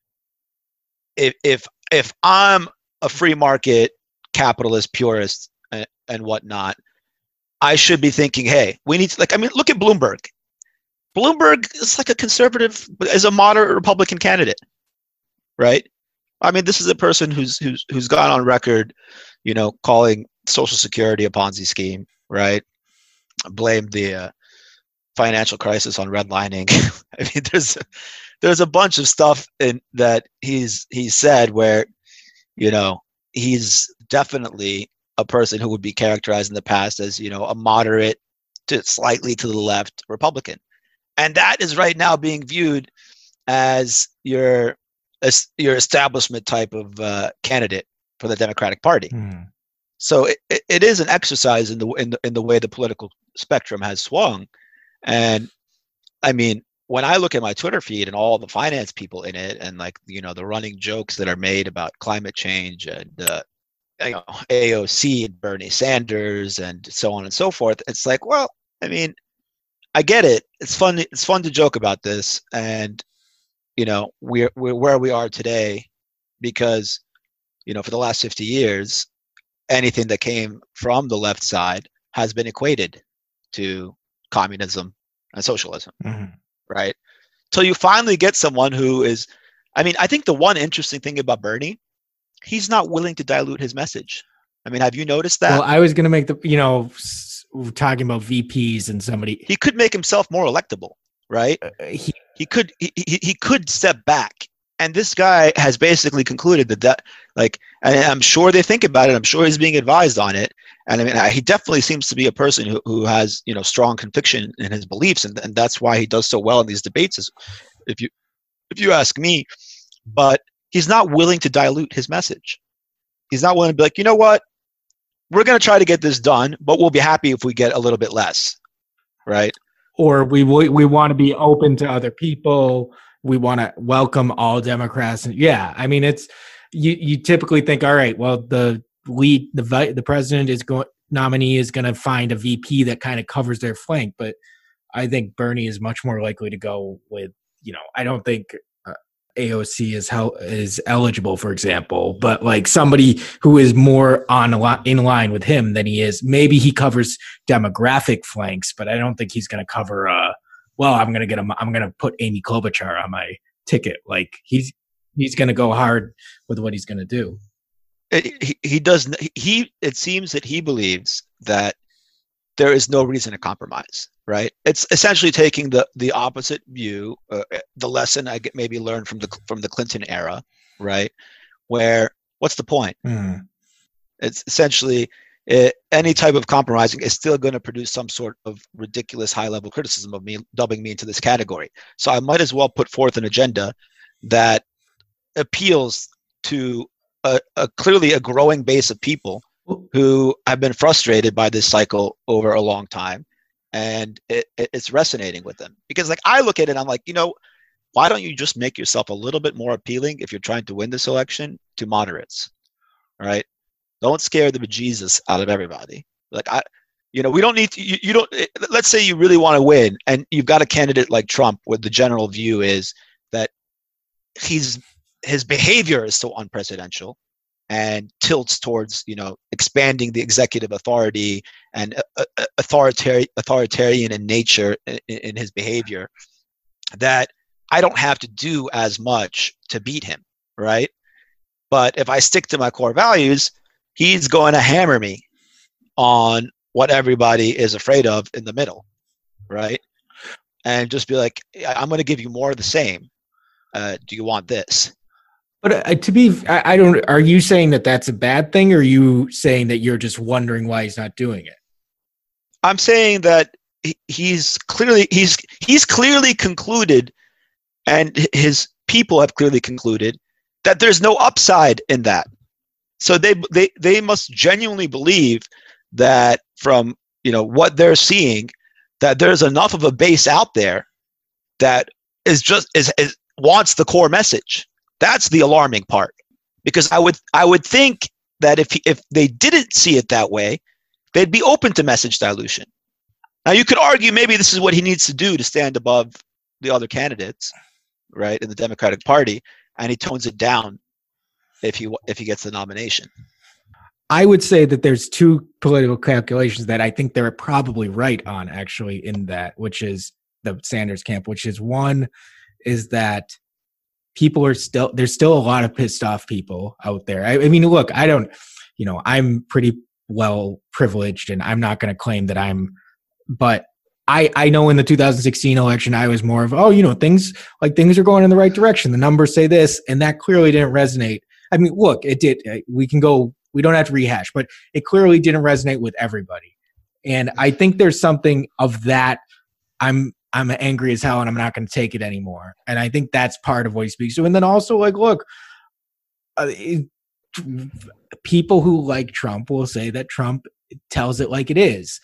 if if if I'm a free market capitalist purist and, and whatnot, I should be thinking, hey, we need to like I mean, look at Bloomberg. Bloomberg is like a conservative, as a moderate Republican candidate, right? I mean, this is a person who's who's who's gone on record, you know, calling Social Security a Ponzi scheme, right? Blamed the uh, financial crisis on redlining. I mean, there's there's a bunch of stuff in that he's he's said where, you know, he's definitely a person who would be characterized in the past as you know a moderate to slightly to the left Republican, and that is right now being viewed as your as your establishment type of uh, candidate for the Democratic Party. Mm. So it, it is an exercise in the, in the in the way the political spectrum has swung, and I mean when I look at my Twitter feed and all the finance people in it, and like you know the running jokes that are made about climate change and uh, you know, AOC and Bernie Sanders and so on and so forth, it's like, well, I mean, I get it. It's fun. It's fun to joke about this, and you know, we're we're where we are today because you know for the last 50 years anything that came from the left side has been equated to communism and socialism, mm-hmm. Right? Till you finally get someone who is, I mean, I think the one interesting thing about Bernie, he's not willing to dilute his message. I mean, have you noticed that? Well, I was going to make the, you know, talking about VPs and somebody. He could make himself more electable, right? Uh, he, he could he, he, he could step back and this guy has basically concluded that that like and i'm sure they think about it i'm sure he's being advised on it and i mean he definitely seems to be a person who, who has you know strong conviction in his beliefs and, and that's why he does so well in these debates is if you if you ask me but he's not willing to dilute his message he's not willing to be like you know what we're going to try to get this done but we'll be happy if we get a little bit less right or we we, we want to be open to other people we want to welcome all Democrats. Yeah, I mean, it's you. You typically think, all right, well, the lead, the the president is going nominee is going to find a VP that kind of covers their flank, but I think Bernie is much more likely to go with. You know, I don't think uh, AOC is how is eligible, for example, but like somebody who is more on lot in line with him than he is. Maybe he covers demographic flanks, but I don't think he's going to cover. Uh, well, I'm gonna get him. I'm gonna put Amy Klobuchar on my ticket. Like he's he's gonna go hard with what he's gonna do. He, he does. He it seems that he believes that there is no reason to compromise. Right? It's essentially taking the the opposite view. Uh, uh the lesson I get maybe learned from the from the Clinton era, right? Where what's the point? Mm. It's essentially it, any type of compromising is still going to produce some sort of ridiculous high level criticism of me dubbing me into this category so i might as well put forth an agenda that appeals to a, a clearly a growing base of people who have been frustrated by this cycle over a long time. And it, it, it's resonating with them. Because like i look at it i'm like you know why don't you just make yourself a little bit more appealing if you're trying to win this election to moderates right? Don't scare the bejesus out of everybody. Like i you know we don't need to, you, you don't eh, let's say you really want to win and you've got a candidate like trump where the general view is that he's his behavior is so unpresidential and tilts towards you know expanding the executive authority and uh, uh authoritarian authoritarian in nature in, in his behavior that I don't have to do as much to beat him, right? But if I stick to my core values, he's going to hammer me on what everybody is afraid of in the middle, right? And just be like, I'm going to give you more of the same. Uh, do you want this? But uh, to be, I, I, don't. Are you saying that that's a bad thing, or are you saying that you're just wondering why he's not doing it? I'm saying that he's clearly he's he's clearly concluded, and his people have clearly concluded that there's no upside in that. So they they they must genuinely believe that from you know what they're seeing, that there's enough of a base out there that is just is, is wants the core message that's the alarming part because I would I would think that if if they didn't see it that way, they'd be open to message dilution. Now you could argue maybe this is what he needs to do to stand above the other candidates, right, in the Democratic Party, and he tones it down if he if he gets the nomination. I would say that there's two political calculations that I think they're probably right on actually in that, which is the Sanders camp, which is one is that people are still there's still a lot of pissed off people out there. I, I mean, look, I don't, you know, I'm pretty well privileged, and I'm not going to claim that I'm, but I, I know in the 2016 election I was more of oh you know things like things are going in the right direction. The numbers say this and that clearly didn't resonate. I mean look it did we can go we don't have to rehash but it clearly didn't resonate with everybody. And I think there's something of that I'm I'm angry as hell and I'm not going to take it anymore. And I think that's part of what he speaks to. And then also, like, look, uh, it, people who like Trump will say that Trump tells it like it is.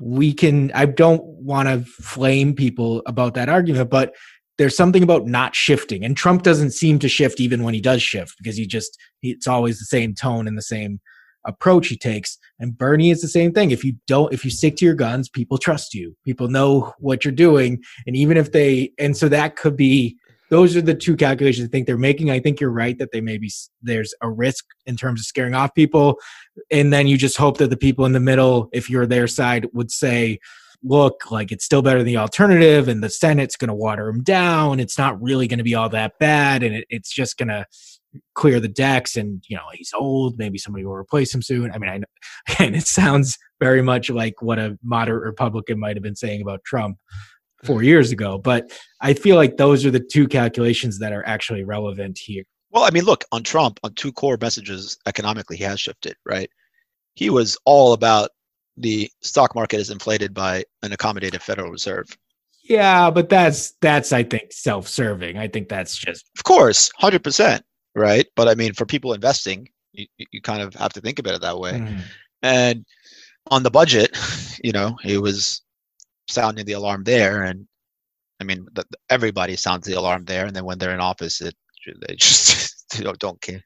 We can, I don't want to flame people about that argument, but there's something about not shifting. And Trump doesn't seem to shift even when he does shift because he just, it's always the same tone and the same approach he takes. And Bernie is the same thing. If you don't, if you stick to your guns, people trust you. People know what you're doing. And even if they, and so that could be, those are the two calculations I think they're making. I think you're right that they maybe there's a risk in terms of scaring off people. And then you just hope that the people in the middle, if you're their side, would say, look, like it's still better than the alternative, and the Senate's going to water him down. It's not really going to be all that bad, and it, it's just going to clear the decks and you know he's old maybe somebody will replace him soon. I mean i know and it sounds very much like what a moderate republican might have been saying about trump four years ago but i feel like those are the two calculations that are actually relevant here. Well i mean look on trump on two core messages economically he has shifted right? He was all about the stock market is inflated by an accommodative federal reserve. Yeah but that's that's i think self-serving. I think that's just of course 100% right? But I mean, for people investing, you, you kind of have to think about it that way. Mm. And on the budget, you know, he was sounding the alarm there, and I mean, the, everybody sounds the alarm there, and then when they're in office, it they just you know, don't care.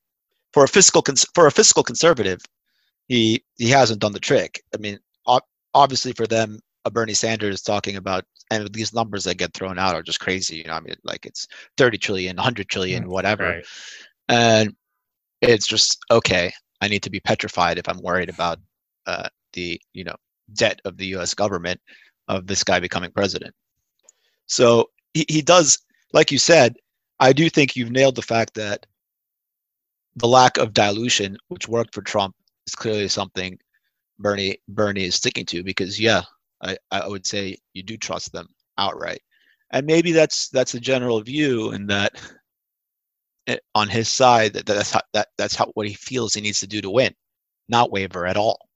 For a fiscal cons- for a fiscal conservative, he he hasn't done the trick. I mean, obviously for them, a Bernie Sanders talking about and these numbers that get thrown out are just crazy. You know, I mean, like it's 30 trillion, 100 trillion, mm, whatever. Right and it's just okay i need to be petrified if i'm worried about uh, the you know debt of the us government of this guy becoming president. So he, he does like you said i do think you've nailed the fact that the lack of dilution which worked for trump is clearly something bernie bernie is sticking to because yeah i, I would say you do trust them outright. And maybe that's that's a general view in that Eh, on his side that that's how that that's how what he feels he needs to do to win, not waver at all.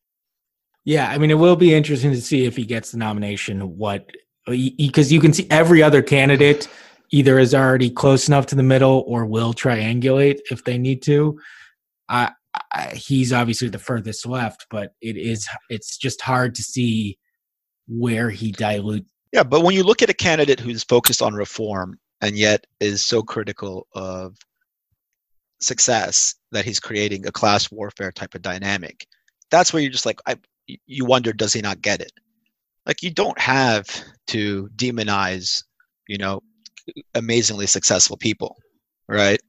Yeah, I mean, it will be interesting to see if he gets the nomination. What because you can see every other candidate either is already close enough to the middle or will triangulate if they need to. I he's obviously the furthest left, but it is it's just hard to see where he dilutes. Yeah, but when you look at a candidate who's focused on reform and yet is so critical of success that he's creating a class warfare type of dynamic, that's where you're just like, I, you wonder, does he not get it? Like, you don't have to demonize, you know, amazingly successful people, right?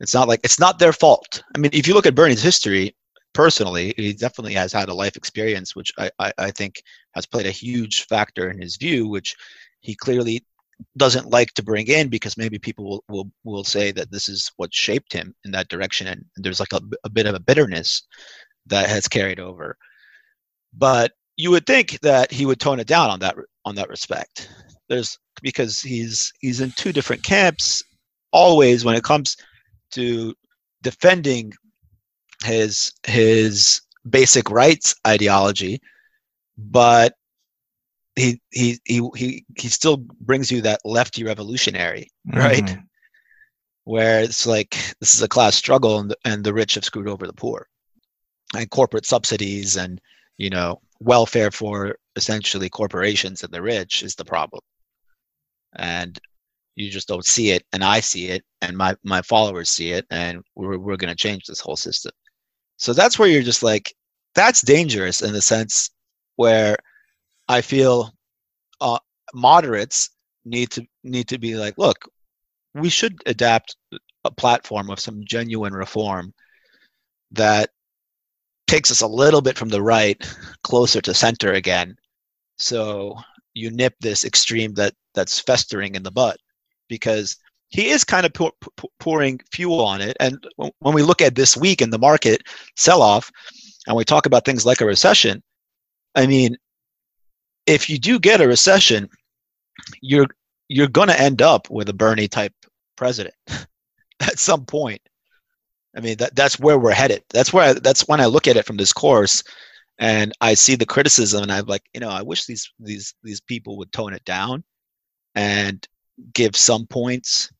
It's not like it's not their fault. I mean, if you look at Bernie's history, personally, he definitely has had a life experience, which I, I, I think has played a huge factor in his view, which he clearly doesn't like to bring in because maybe people will, will, will say that this is what shaped him in that direction. And there's like a, a bit of a bitterness that has carried over. But you would think that he would tone it down on that on that respect. There's because he's he's in two different camps always when it comes to defending his his basic rights ideology, but he he he he he still brings you that lefty revolutionary, right? Mm-hmm. Where it's like this is a class struggle, and the, and the rich have screwed over the poor, and corporate subsidies and you know welfare for essentially corporations and the rich is the problem, and you just don't see it and i see it and my my followers see it and we're, we're going to change this whole system so that's where you're just like that's dangerous in the sense where i feel uh, moderates need to need to be like look we should adapt a platform of some genuine reform that takes us a little bit from the right closer to center again so you nip this extreme that that's festering in the butt because he is kind of pour, pouring fuel on it. And when we look at this week in the market sell off, and we talk about things like a recession, I mean, if you do get a recession, you're you're going to end up with a Bernie type president at some point. I mean, that that's where we're headed. That's where I, that's when I look at it from this course, and I see the criticism, and I'm like, you know, I wish these these these people would tone it down, and give some points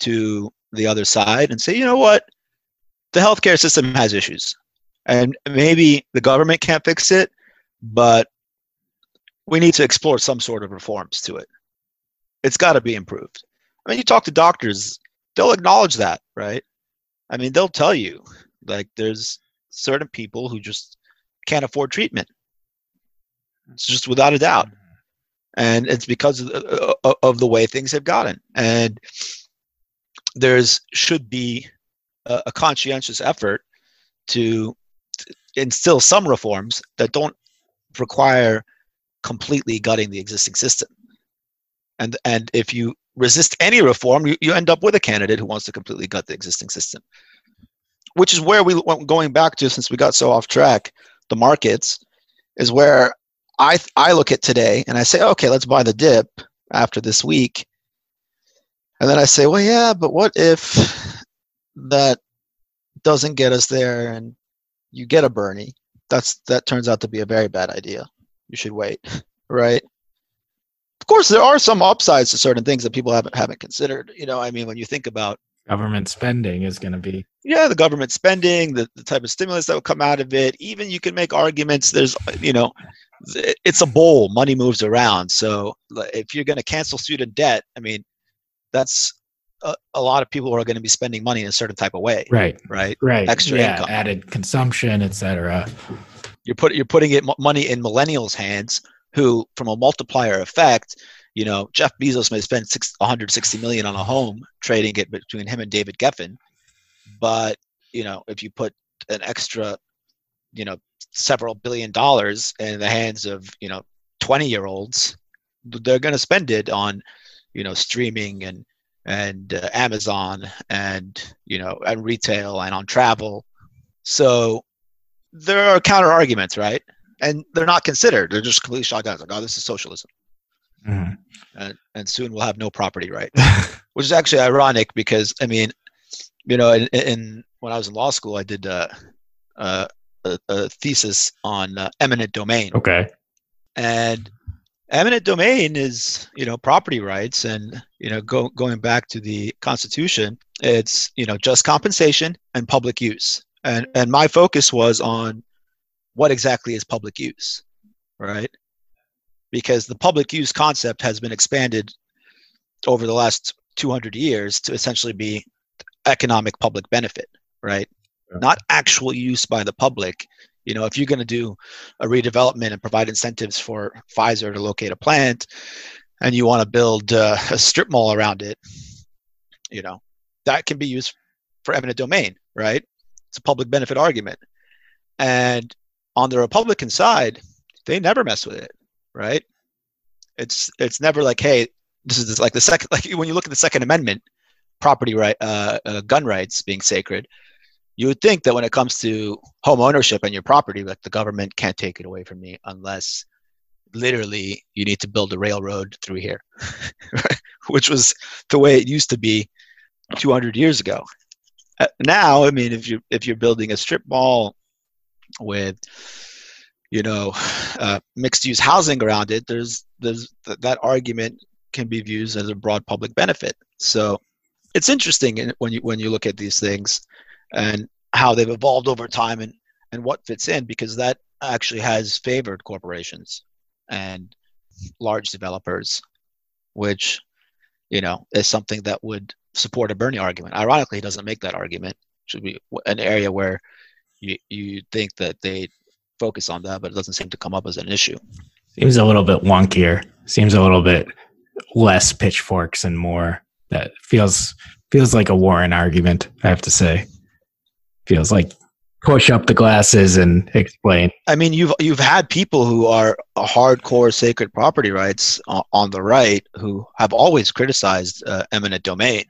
to the other side and say, you know what, the healthcare system has issues, and maybe the government can't fix it, but we need to explore some sort of reforms to it. It's got to be improved. I mean, you talk to doctors, they'll acknowledge that, right? I mean, they'll tell you like there's certain people who just can't afford treatment. It's just without a doubt and it's because of, uh, of the way things have gotten and there's should be a, a conscientious effort to instill some reforms that don't require completely gutting the existing system and and if you resist any reform you, you end up with a candidate who wants to completely gut the existing system which is where we going back to since we got so off track the markets is where I I look at today and I say, okay, let's buy the dip after this week. And then I say, well, yeah, but what if that doesn't get us there and you get a Bernie? That's that turns out to be a very bad idea. You should wait, right? Of course, there are some upsides to certain things that people haven't haven't considered. You know, I mean, when you think about government spending is going to be yeah the government spending the, the type of stimulus that will come out of it. Even you can make arguments there's you know it's a bowl money moves around. So if you're going to cancel student debt i mean that's a, a lot of people are going to be spending money in a certain type of way right. right? Right. Extra yeah, income. added consumption etc you're put you're putting it money in millennials hands who from a multiplier effect you know jeff bezos may spend six, 160 million on a home trading it between him and david geffen. But you know if you put an extra you know several billion dollars in the hands of you know 20 year olds they're going to spend it on you know streaming and and uh, amazon and you know and retail and on travel. So there are counter arguments right? And they're not considered. They're just completely shot down like oh this is socialism. Mm-hmm. and, and soon we'll have no property right which is actually ironic because i mean you know in, in when i was in law school i did uh, uh, a, a thesis on uh, eminent domain. Okay. And eminent domain is you know property rights, and you know go, going back to the Constitution, it's you know just compensation and public use, and and my focus was on what exactly is public use, right? Because the public use concept has been expanded over the last 200 years to essentially be economic public benefit, right? Yeah. Not actual use by the public. You know, if you're going to do a redevelopment and provide incentives for Pfizer to locate a plant, and you want to build uh, a strip mall around it, you know, that can be used for eminent domain, right? It's a public benefit argument. And on the Republican side, they never mess with it, right? It's it's never like, hey, this is like the second like when you look at the Second Amendment, property right, uh, uh, gun rights being sacred, you would think that when it comes to home ownership and your property, like the government can't take it away from me unless literally you need to build a railroad through here, which was the way it used to be 200 years ago. Uh, now, I mean, if you if you're building a strip mall with you know uh, mixed use housing around it, there's there's th- that argument can be viewed as a broad public benefit. So it's interesting when you when you look at these things and how they've evolved over time and and what fits in because that actually has favored corporations and large developers, which you know is something that would support a Bernie argument. Ironically, he doesn't make that argument. Should be an area where you you think that they focus on that, but it doesn't seem to come up as an issue. Seems a little bit wonkier. Seems a little bit less pitchforks and more that feels feels like a Warren argument. I have to say, feels like push up the glasses and explain. I mean, you've you've had people who are hardcore sacred property rights on the right who have always criticized uh, eminent domain,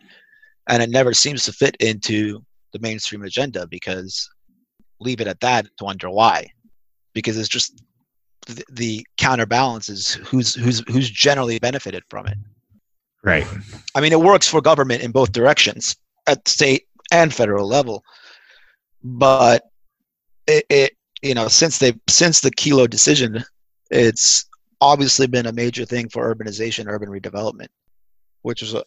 and it never seems to fit into the mainstream agenda because leave it at that to wonder why, because it's just the, the counterbalance is who's who's who's generally benefited from it. Right. I mean, it works for government in both directions at state and federal level. But it, it you know, since they since the Kelo decision, it's obviously been a major thing for urbanization, urban redevelopment, which is a,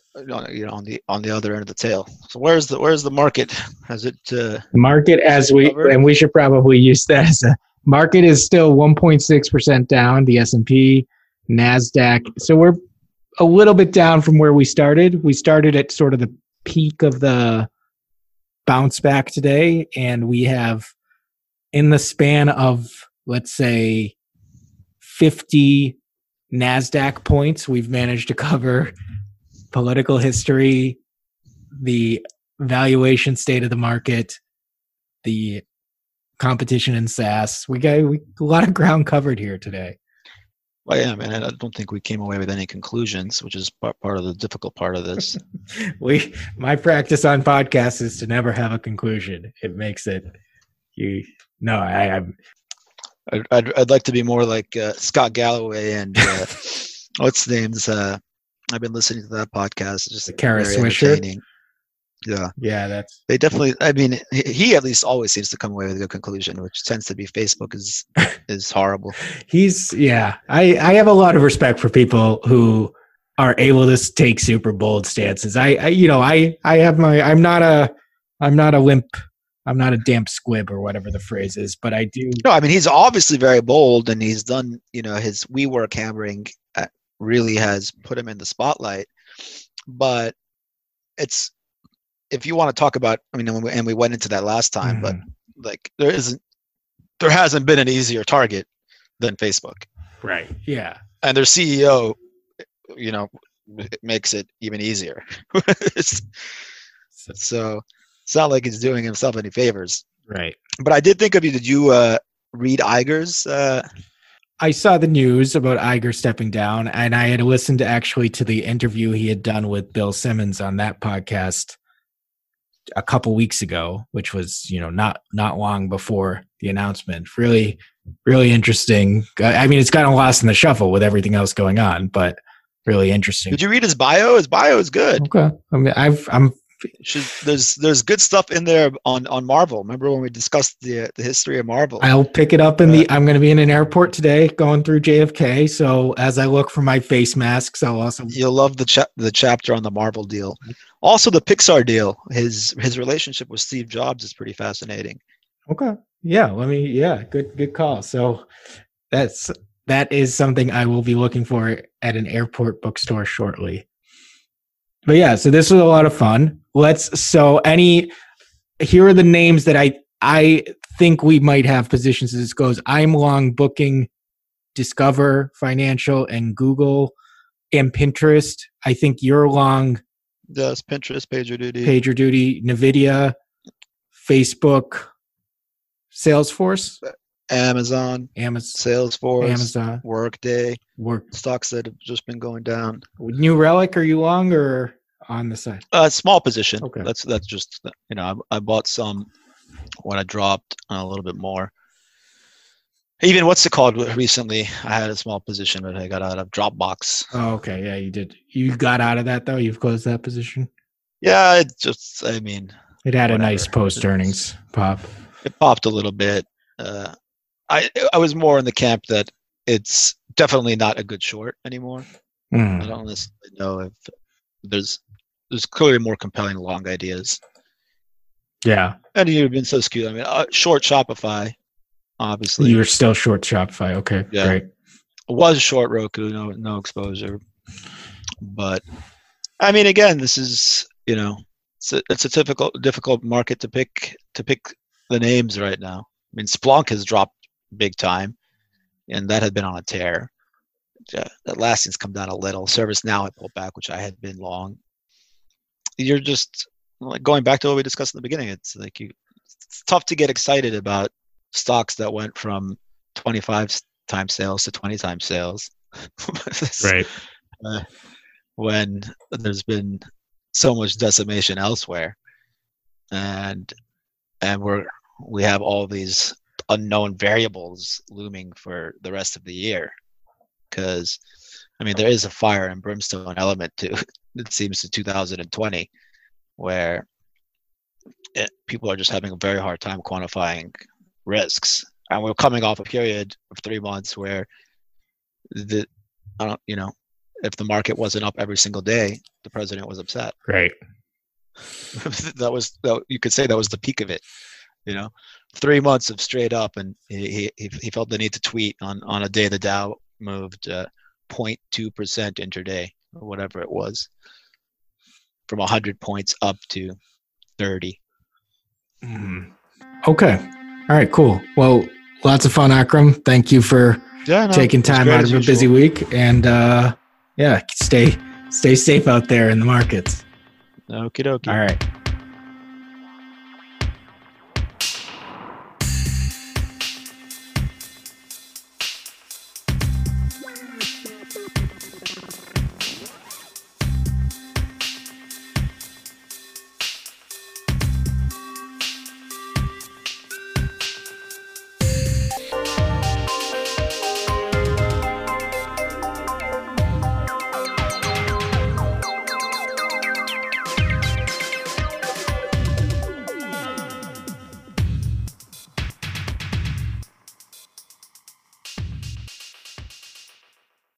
you know on the on the other end of the tail. So where's the where's the market? Has it uh, market as we covered? and we should probably use that as a market is still 1.6 percent down. The S and P, Nasdaq. So we're a little bit down from where we started. We started at sort of the peak of the bounce back today, and we have in the span of let's say 50 NASDAQ points, we've managed to cover political history, the valuation state of the market, the competition in SaaS. We got a lot of ground covered here today. Well, yeah, man. I don't think we came away with any conclusions, which is part of the difficult part of this. we, my practice on podcasts is to never have a conclusion. It makes it, you. No, I, I'm. I'd, I'd, I'd like to be more like uh, Scott Galloway and uh, what's the names? Uh, I've been listening to that podcast. It's just Kara Swisher. Yeah. Yeah, that's they definitely I mean he at least always seems to come away with a good conclusion, which tends to be Facebook is is horrible. He's yeah. I I have a lot of respect for people who are able to take super bold stances. I, I you know, I I have my I'm not a I'm not a limp I'm not a damp squib or whatever the phrase is, but I do. No, I mean he's obviously very bold, and he's done. You know, his WeWork hammering uh, really has put him in the spotlight. But it's if you want to talk about, I mean, and we, and we went into that last time, mm-hmm. but like there isn't, there hasn't been an easier target than Facebook. Right. Yeah. And their CEO, you know, it makes it even easier. so it's not like he's doing himself any favors. Right. But I did think of you. Did you uh, read Iger's? Uh, I saw the news about Iger stepping down, and I had listened to actually to the interview he had done with Bill Simmons on that podcast a couple weeks ago, which was you know not not long before the announcement. Really, really interesting. I mean, it's gotten lost in the shuffle with everything else going on, but really interesting. Did you read his bio? His bio is good. Okay, I mean, I've I'm should, there's there's good stuff in there on on Marvel. Remember when we discussed the the history of Marvel? I'll pick it up in the. Uh, I'm going to be in an airport today, going through JFK. So as I look for my face masks, I'll also. You'll love the cha- the chapter on the Marvel deal. Also, the Pixar deal. His his relationship with Steve Jobs is pretty fascinating. Okay. Yeah. Let me. Yeah. Good. Good call. So that's that is something I will be looking for at an airport bookstore shortly. But yeah, so this was a lot of fun. Let's so any here are the names that I I think we might have positions as this goes. I'm long booking, Discover, Financial, and Google and Pinterest. I think you're long Yes, Pinterest, PagerDuty. PagerDuty, Nvidia, Facebook, Salesforce, Amazon, Amazon, Salesforce, Amazon, Workday, work. stocks that have just been going down. New Relic, are you long or on the side? Uh, small position. Okay. That's that's just you know I, I bought some when I dropped a little bit more. Even what's it called recently? I had a small position that I got out of Dropbox. Oh, okay. Yeah, you did. You got out of that though. You've closed that position. Yeah, it just I mean It had a nice post earnings pop. it popped a little bit. Uh, I I was more in the camp that it's definitely not a good short anymore. I Mm, don't necessarily know if there's there's clearly more compelling long ideas. yeah, And you've been so skewed. I mean, uh, short Shopify, obviously. you were still short Shopify. Okay, Yeah. great. was short Roku, no no exposure. But I mean, again, this is you know, it's a, it's a difficult difficult market to pick to pick the names right now. I mean, Splunk has dropped big time, and that had been on a tear. Yeah, Atlassian's come down a little. ServiceNow I pulled back, which I had been long. You're just like going back to what we discussed in the beginning. It's like you, it's tough to get excited about stocks that went from 25 times sales to 20 times sales. Right. uh, when there's been so much decimation elsewhere and and we're we have all these unknown variables looming for the rest of the year because i mean there is a fire and brimstone element to it seems to 2020 where it, people are just having a very hard time quantifying risks and we're coming off a period of three months where the I don't, you know, if the market wasn't up every single day, the president was upset. Right. that was that, you could say that was the peak of it. You know, three months of straight up, and he he, he felt the need to tweet on on a day the Dow moved uh, 0.2 percent intraday or whatever it was, from 100 points up to 30. Mhm. Okay. All right. Cool. Well, lots of fun, Akram. Thank you for Yeah, taking time out of a busy week, and uh, yeah, stay stay safe out there in the markets. Okie dokie. All right.